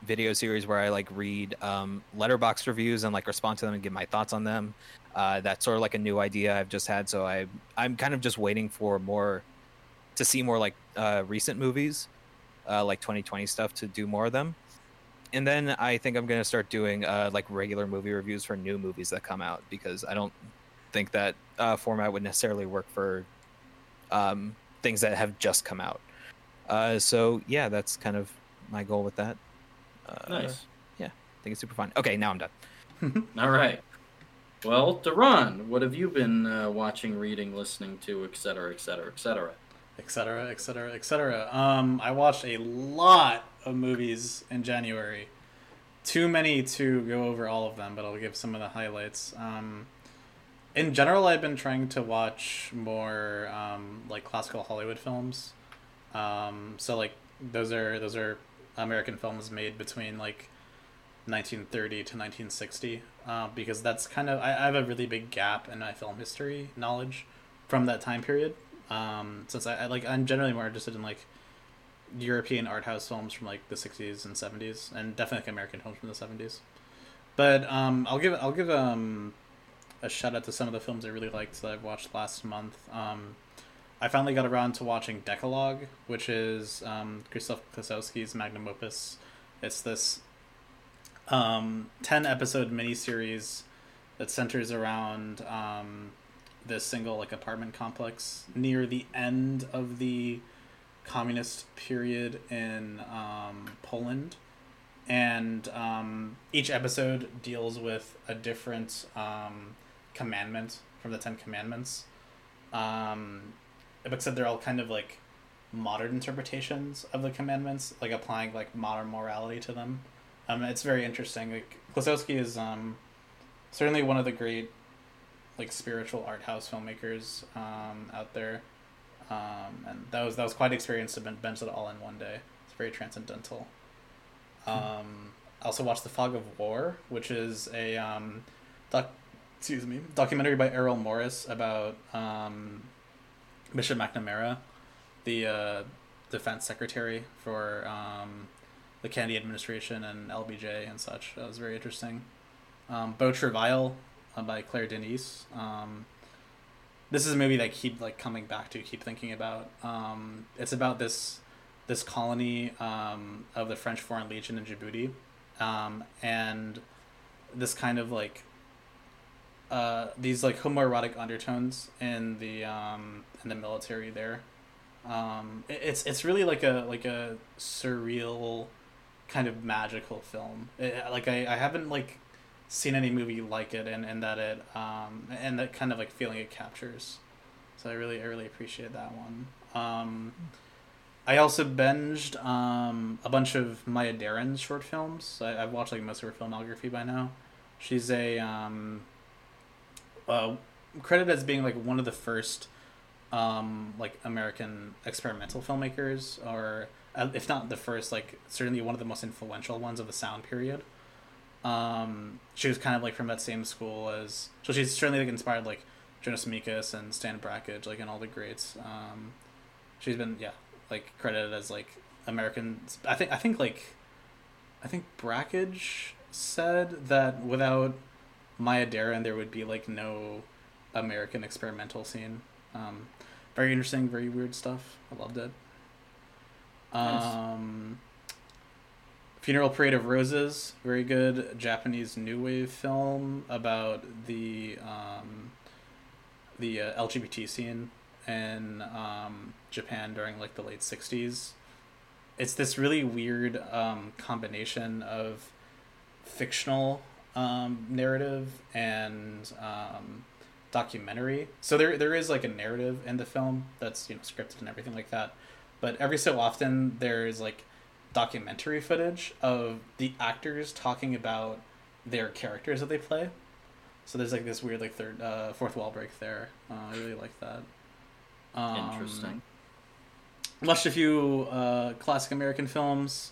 Speaker 3: video series where I like read um, Letterboxd reviews and like respond to them and give my thoughts on them. Uh, that's sort of like a new idea I've just had. So I I'm kind of just waiting for more to see more like uh, recent movies, uh, like 2020 stuff to do more of them. And then I think I'm gonna start doing uh, like regular movie reviews for new movies that come out because I don't think that uh, format would necessarily work for um, things that have just come out. Uh, so yeah, that's kind of my goal with that.
Speaker 1: nice.
Speaker 3: Yeah, I think it's super fun. Okay, now I'm done.
Speaker 1: All right. Well, Duran, what have you been uh, watching, reading, listening to, etc., etc., etc.?
Speaker 2: Etc., etc., etc. I watched a lot of movies in January. Too many to go over all of them, but I'll give some of the highlights. Um, in general, I've been trying to watch more um, like classical Hollywood films. Um, so like those are those are American films made between like 1930 to 1960 uh, because that's kind of I, I, have a really big gap in my film history knowledge from that time period um, since I, I, like i'm generally more interested in like european art house films from like the 60s and 70s and definitely like american films from the 70s but um, i'll give i'll give um, a shout out to some of the films I really liked that I've watched last month. Um, I finally got around to watching Decalogue, which is um, Krzysztof Kieślowski's magnum opus. It's this um, 10 episode miniseries that centers around um, this single like apartment complex near the end of the communist period in um, Poland. And um, each episode deals with a different um, commandment from the Ten Commandments. Um, except they're all kind of like modern interpretations of the commandments, like applying like modern morality to them. Um, it's very interesting. Like Kieślowski is um, certainly one of the great like spiritual art house filmmakers um, out there. Um, and that was that was quite an experience to bench it all in one day. It's very transcendental. Um, I also watched The Fog of War, which is a um, doc, excuse me documentary by Errol Morris about um, Bishop McNamara, the uh, defense secretary for um, the Kennedy administration and LBJ and such. That was very interesting. Um, Beau Travail uh, by Claire Denis. Um, this is a movie that I keep like coming back to, keep thinking about. Um, it's about this this colony um, of the French Foreign Legion in Djibouti, um, and this kind of like uh, these like homoerotic undertones in the um, in the military there. Um, it, it's it's really like a like a surreal kind of magical film. It, like I, I haven't like seen any movie like it and, and that it um and that kind of like feeling it captures. So I really I really appreciate that one. Um I also binged um a bunch of Maya Deren's short films. I, I've watched like most of her filmography by now. She's a um uh credited as being like one of the first um like American experimental filmmakers or if not the first like certainly one of the most influential ones of the sound period um, she was kind of like from that same school as so she's certainly like inspired like Jonas Mekas and Stan Brakhage like and all the greats. Um, she's been yeah like credited as like American. I think I think like I think Brakhage said that without Maya Deren there would be like no American experimental scene. Um, very interesting, very weird stuff. I loved it.
Speaker 1: Nice.
Speaker 2: Um, Funeral Parade of Roses, very good Japanese new wave film about the um, the uh, LGBT scene in um, Japan during like the late '60s. It's this really weird um, combination of fictional um, narrative and um, documentary. So there there is like a narrative in the film that's you know scripted and everything like that, but every so often there's like documentary footage of the actors talking about their characters that they play. So there's like this weird like third uh, fourth wall break there. Uh, I really like that. Um,
Speaker 1: Interesting.
Speaker 2: Watched a few uh, classic American films.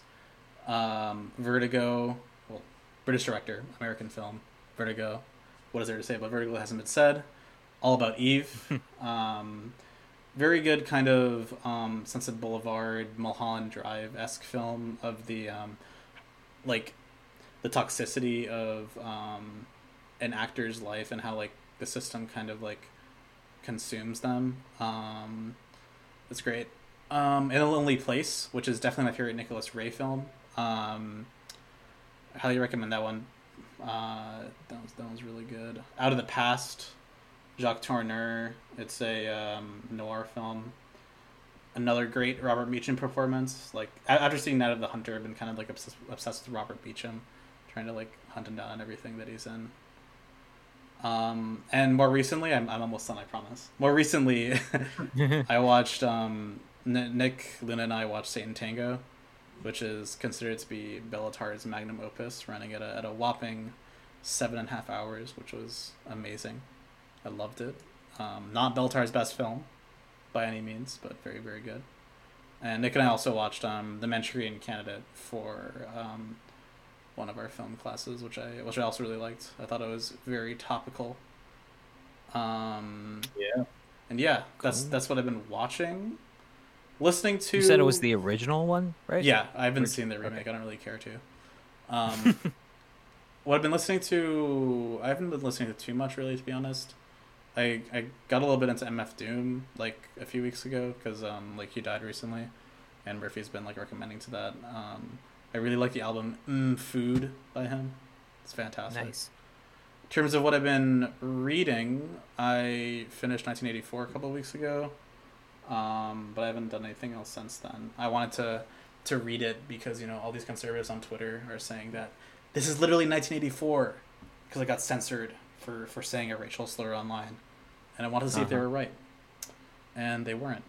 Speaker 2: Um, Vertigo, well, British director, American film. Vertigo. What is there to say about Vertigo that hasn't been said? All About Eve. um, very good kind of um, Sunset Boulevard, Mulholland Drive esque film of the um, like the toxicity of um, an actor's life and how like the system kind of like consumes them. Um, it's great. Um, In a Lonely Place, which is definitely my favorite Nicholas Ray film. Um, I highly recommend that one. Uh, that was that was really good. Out of the Past, Jacques Tourneur. It's a um, noir film. Another great Robert Mitchum performance. Like after seeing Night of the Hunter, I've been kind of like obsessed, obsessed with Robert Mitchum, trying to like hunt him down and everything that he's in. Um, and more recently, I'm, I'm almost done. I promise. More recently, I watched um, N- Nick Luna and I watched Satan Tango, which is considered to be Béla Tarr's magnum opus, running at a at a whopping seven and a half hours, which was amazing. I loved it. Um, not Béla Tarr's best film, by any means, but very very good. And Nick and I also watched um, The Manchurian Candidate for um, one of our film classes, which I which I also really liked. I thought it was very topical. Um,
Speaker 1: Yeah.
Speaker 2: and yeah, that's
Speaker 3: Cool.
Speaker 2: that's what I've been watching. Listening to
Speaker 3: You said it was the original one, right?
Speaker 2: yeah, I haven't
Speaker 3: Which-
Speaker 2: seen the remake.
Speaker 3: okay.
Speaker 2: I don't really care to. Um, what I've been listening to, I haven't been listening to too much really, to be honest. I I got a little bit into MF Doom like a few weeks ago because um like he died recently, and Murphy's been like recommending to that. Um, I really like the album mm, Food by him. It's fantastic.
Speaker 3: Nice.
Speaker 2: In terms of what I've been reading, I finished 1984 a couple of weeks ago, um, but I haven't done anything else since then. I wanted to to read it because you know all these conservatives on Twitter are saying that this is literally 1984 because it got censored for for saying a racial slur online, and I wanted to see if they
Speaker 3: Uh-huh.
Speaker 2: were right, and they weren't.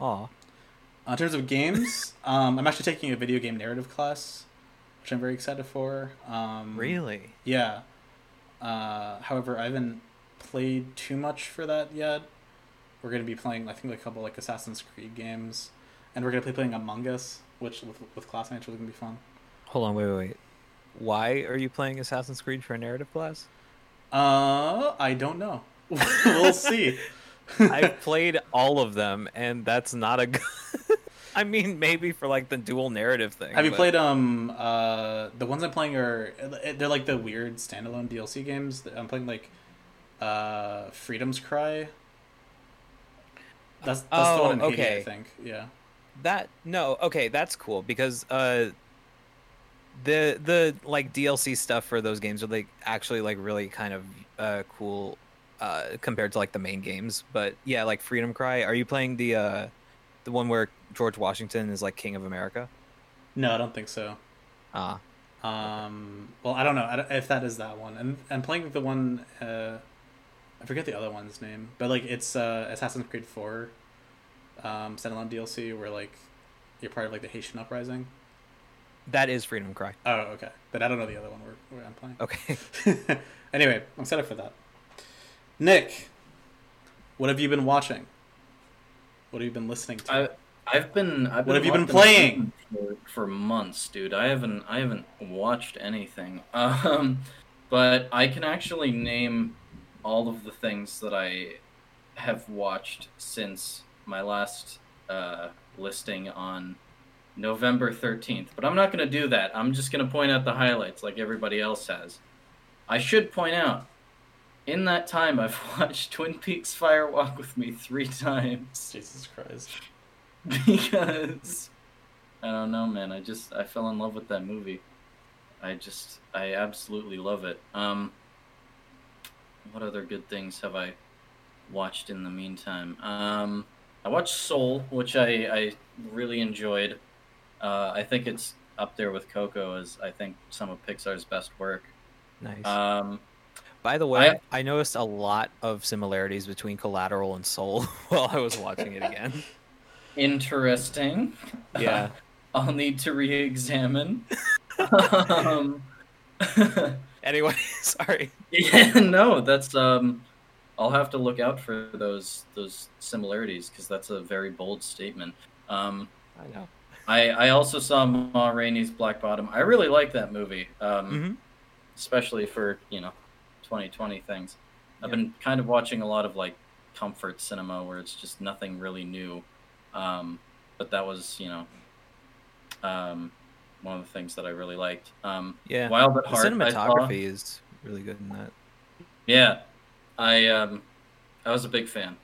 Speaker 3: Aw.
Speaker 2: Uh, in terms of games, um, I'm actually taking a video game narrative class, which I'm very excited for. Um,
Speaker 3: Really?
Speaker 2: Yeah. Uh, however, I haven't played too much for that yet. We're gonna be playing, I think, a couple like Assassin's Creed games, and we're gonna be playing Among Us, which with with classmates is gonna be fun.
Speaker 3: Hold on, wait, wait, wait. Why are you playing Assassin's Creed for a narrative class?
Speaker 2: Uh, I don't know. we'll see.
Speaker 3: I've played all of them, and that's not a good. I mean, maybe for like the dual narrative thing.
Speaker 2: Have you
Speaker 3: but-
Speaker 2: played um uh the ones I'm playing are they're like the weird standalone DLC games. I'm playing like uh Freedom's Cry. That's that's the
Speaker 3: Oh,
Speaker 2: one in Haiti, I think. Yeah.
Speaker 3: that? No, okay, that's cool because uh, the the like DLC stuff for those games are like actually like really kind of uh cool uh compared to like the main games. But yeah, like Freedom Cry. Are you playing the uh the one where George Washington is like King of America?
Speaker 2: No, I don't think so.
Speaker 3: Ah,
Speaker 2: Um, well, I don't know if that is that one. And I'm playing the one. Uh, I forget the other one's name, but like it's uh, Assassin's Creed Four, um, standalone DLC where like you're part of like the Haitian uprising.
Speaker 3: That is Freedom Cry.
Speaker 2: Oh, okay. But I don't know the other one where, where I'm playing.
Speaker 3: Okay.
Speaker 2: anyway, I'm excited for that. Nick, what have you been watching? What have you been listening to?
Speaker 1: I I've been I've
Speaker 2: What have you been playing?
Speaker 1: for, for months, dude. I haven't I haven't watched anything. Um, but I can actually name all of the things that I have watched since my last uh, listing on November 13th. But I'm not going to do that. I'm just going to point out the highlights like everybody else has. I should point out in that time I've watched Twin Peaks Fire Walk with Me 3 times
Speaker 2: Jesus Christ.
Speaker 1: because I don't know, man. I just I fell in love with that movie. I just I absolutely love it. Um, what other good things have I watched in the meantime? Um, I watched Soul, which I I really enjoyed. Uh, I think it's up there with Coco as I think some of Pixar's best work.
Speaker 3: Nice.
Speaker 1: Um,
Speaker 3: By the way,
Speaker 1: I-
Speaker 3: I, noticed a lot of similarities between Collateral and Soul while I was watching it again.
Speaker 1: interesting.
Speaker 3: Yeah.
Speaker 1: I'll need to re-examine. um,
Speaker 3: anyway, sorry.
Speaker 1: yeah, no, that's um, I'll have to look out for those those similarities because that's a very bold statement. Um,
Speaker 3: I know.
Speaker 1: I I also saw Ma Rainey's Black Bottom. I really like that movie, um,
Speaker 3: hmm
Speaker 1: especially for you know, 2020 things. I've
Speaker 3: Yeah.
Speaker 1: been kind of watching a lot of like comfort cinema where it's just nothing really new. Um, but that was you know, um, one of the things that I really liked. Um,
Speaker 3: Yeah.
Speaker 1: Wild at
Speaker 3: The
Speaker 1: Heart. I
Speaker 3: cinematography is really good in that.
Speaker 1: Yeah, I um, I was a big fan.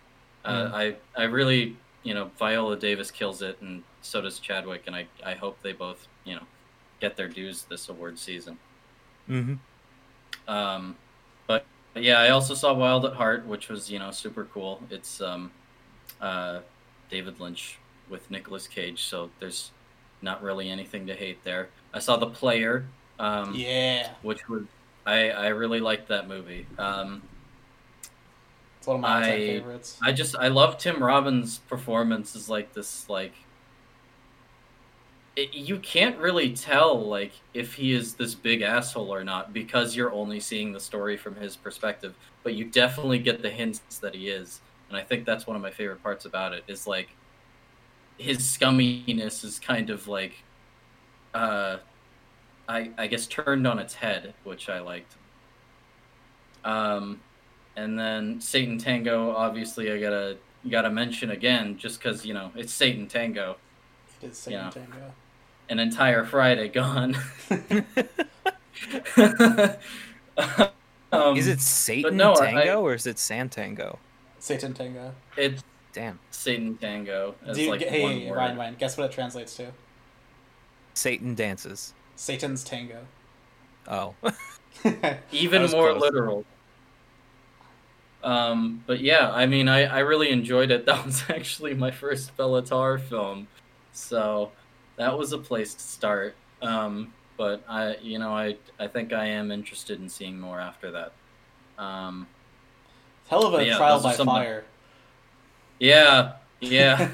Speaker 1: Uh,
Speaker 3: Mm.
Speaker 1: I I really you know Viola Davis kills it, and so does Chadwick, and I I hope they both you know get their dues this award season.
Speaker 3: Mm-hmm.
Speaker 1: Um, but, but yeah, I also saw Wild at Heart, which was you know super cool. It's um, uh, David Lynch with Nicolas Cage, so there's not really anything to hate there. I saw The Player, um,
Speaker 2: Yeah.
Speaker 1: which was I I really liked that movie. Um,
Speaker 2: It's one of my all-time
Speaker 1: I-
Speaker 2: favorites.
Speaker 1: I just I love Tim Robbins' performance as like this like it, you can't really tell like if he is this big asshole or not because you're only seeing the story from his perspective, but you definitely get the hints that he is. And I think that's one of my favorite parts about it is like his scumminess is kind of like uh I I guess turned on its head, which I liked. Um and then Satan Tango, obviously, I gotta gotta mention again, just because you know it's Satan Tango,
Speaker 2: It is Satan
Speaker 1: yeah.
Speaker 2: Tango.
Speaker 1: An entire Friday gone. um,
Speaker 3: is it Satan
Speaker 1: no, I-
Speaker 3: Tango or is it Santango?
Speaker 2: Satan Tango.
Speaker 1: It's
Speaker 3: Damn,
Speaker 1: Satan Tango. It's
Speaker 2: Do you,
Speaker 1: like
Speaker 2: hey,
Speaker 1: one.
Speaker 2: Ryan, Ryan, guess what it translates to?
Speaker 3: Satan dances.
Speaker 2: Satan's Tango.
Speaker 3: Oh,
Speaker 1: even more
Speaker 3: close.
Speaker 1: literal. Um, but yeah, I mean, I, I really enjoyed it. That was actually my first Béla Tarr film, so that was a place to start. Um, but I, you know, I I think I am interested in seeing more after that. Um,
Speaker 2: Hell of a
Speaker 1: yeah,
Speaker 2: trial by
Speaker 1: some
Speaker 2: fire.
Speaker 1: yeah, yeah,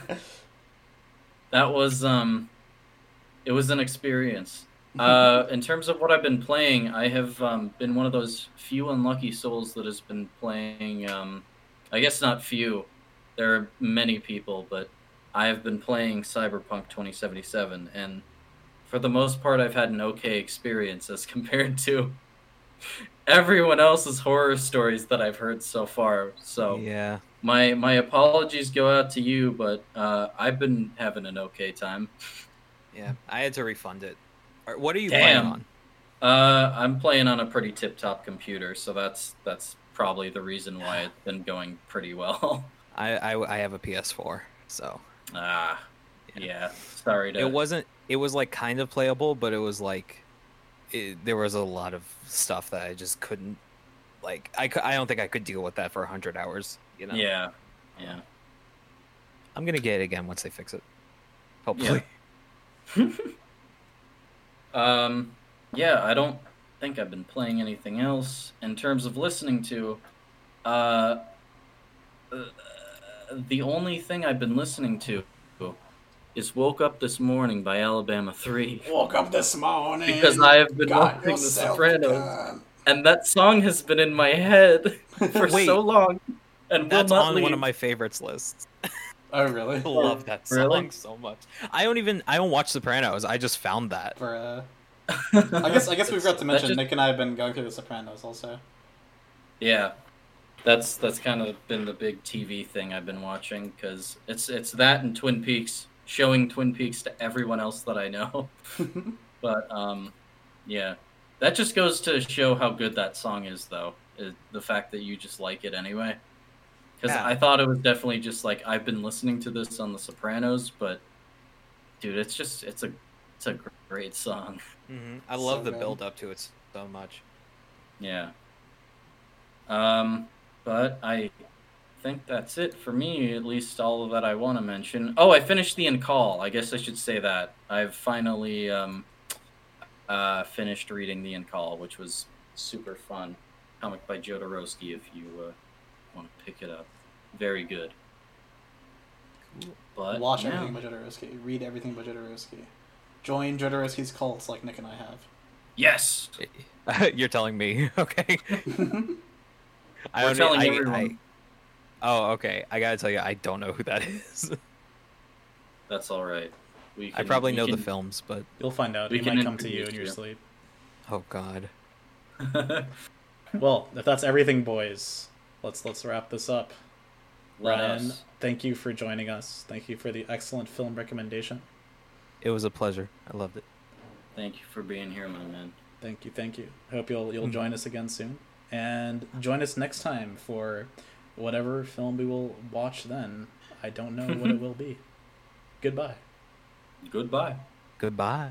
Speaker 1: that was um, it was an experience. Uh, in terms of what I've been playing, I have um, been one of those few unlucky souls that has been playing. Um, I guess not few. There are many people, but I have been playing Cyberpunk 2077, and for the most part, I've had an okay experience as compared to everyone else's horror stories that I've heard so far. So
Speaker 3: yeah.
Speaker 1: my my apologies go out to you, but uh, I've been having an okay time.
Speaker 3: Yeah, I had to refund it. What are you
Speaker 1: Damn.
Speaker 3: playing on?
Speaker 1: Uh, I'm playing on a pretty tip top computer, so that's that's probably the reason why it's been going pretty well.
Speaker 3: I, I I have a PS4, so
Speaker 1: ah,
Speaker 3: Yeah.
Speaker 1: yeah. Sorry to.
Speaker 3: it wasn't. It was like kind of playable, but it was like it, there was a lot of stuff that I just couldn't. Like I, I don't think I could deal with that for hundred hours. You know.
Speaker 1: Yeah, yeah.
Speaker 3: I'm gonna get it again once they fix it. Hopefully.
Speaker 1: Um, yeah, I don't think I've been playing anything else in terms of listening to. Uh, uh, the only thing I've been listening to is "Woke Up This Morning" by Alabama Three.
Speaker 2: Woke up this morning.
Speaker 1: Because I have been
Speaker 2: got
Speaker 1: watching The
Speaker 2: yourself
Speaker 1: Sopranos.
Speaker 2: done.
Speaker 1: and that song has been in my head for
Speaker 3: Wait.
Speaker 1: so long and will
Speaker 3: That's
Speaker 1: not
Speaker 3: on
Speaker 1: leave.
Speaker 3: one of my favorites lists.
Speaker 2: Oh really?
Speaker 3: I love that song
Speaker 1: Really?
Speaker 3: so much. I don't even. I don't watch The Sopranos. I just found that.
Speaker 2: For uh, I guess I guess we forgot to mention
Speaker 1: just-
Speaker 2: Nick and I have been going through The Sopranos also.
Speaker 1: yeah, that's that's kind of been the big TV thing I've been watching because it's it's that and Twin Peaks, showing Twin Peaks to everyone else that I know. but um, yeah, that just goes to show how good that song is, though. Is the fact that you just like it anyway. Because
Speaker 3: Yeah.
Speaker 1: I thought it was definitely just like I've been listening to this on The Sopranos, but dude, it's just it's a it's a great song.
Speaker 3: hmm I
Speaker 2: So
Speaker 3: love the
Speaker 2: good.
Speaker 3: build up to it so much.
Speaker 1: Yeah. Um, but I think that's it for me, at least all that I want to mention. Oh, I finished the Incal. I guess I should say that. I've finally um, uh, finished reading the Incal, which was super fun. Comic by Jodorowsky, if you uh, want to pick it up. Very good. Cool. But
Speaker 2: Watch
Speaker 1: yeah.
Speaker 2: everything by Jodorowsky. Read everything by Jodorowsky. Join Jodorowsky's cults like Nick and I have.
Speaker 1: Yes.
Speaker 3: You're telling me, okay? I
Speaker 1: We're
Speaker 3: don't-
Speaker 1: telling
Speaker 3: I-
Speaker 1: everyone.
Speaker 3: I- oh, okay. I gotta tell you, I don't know who that is.
Speaker 1: That's all right. We
Speaker 3: I probably
Speaker 1: we
Speaker 3: know the films, but
Speaker 2: You'll find out.
Speaker 1: We
Speaker 2: he
Speaker 1: can
Speaker 2: might come to you in your
Speaker 1: you.
Speaker 2: sleep.
Speaker 3: oh god.
Speaker 2: Well, if that's everything, boys, let's let's wrap this up.
Speaker 1: Let
Speaker 2: Ryan,
Speaker 1: us.
Speaker 2: thank you for joining us. Thank you for the excellent film recommendation.
Speaker 3: It was a pleasure. I loved it.
Speaker 1: Thank you for being here, my man.
Speaker 2: Thank you, thank you. Hope you'll you'll
Speaker 3: Mhm.
Speaker 2: join us again soon, and join us next time for whatever film we will watch. Then I don't know what it will be. Goodbye.
Speaker 1: Goodbye.
Speaker 3: Goodbye.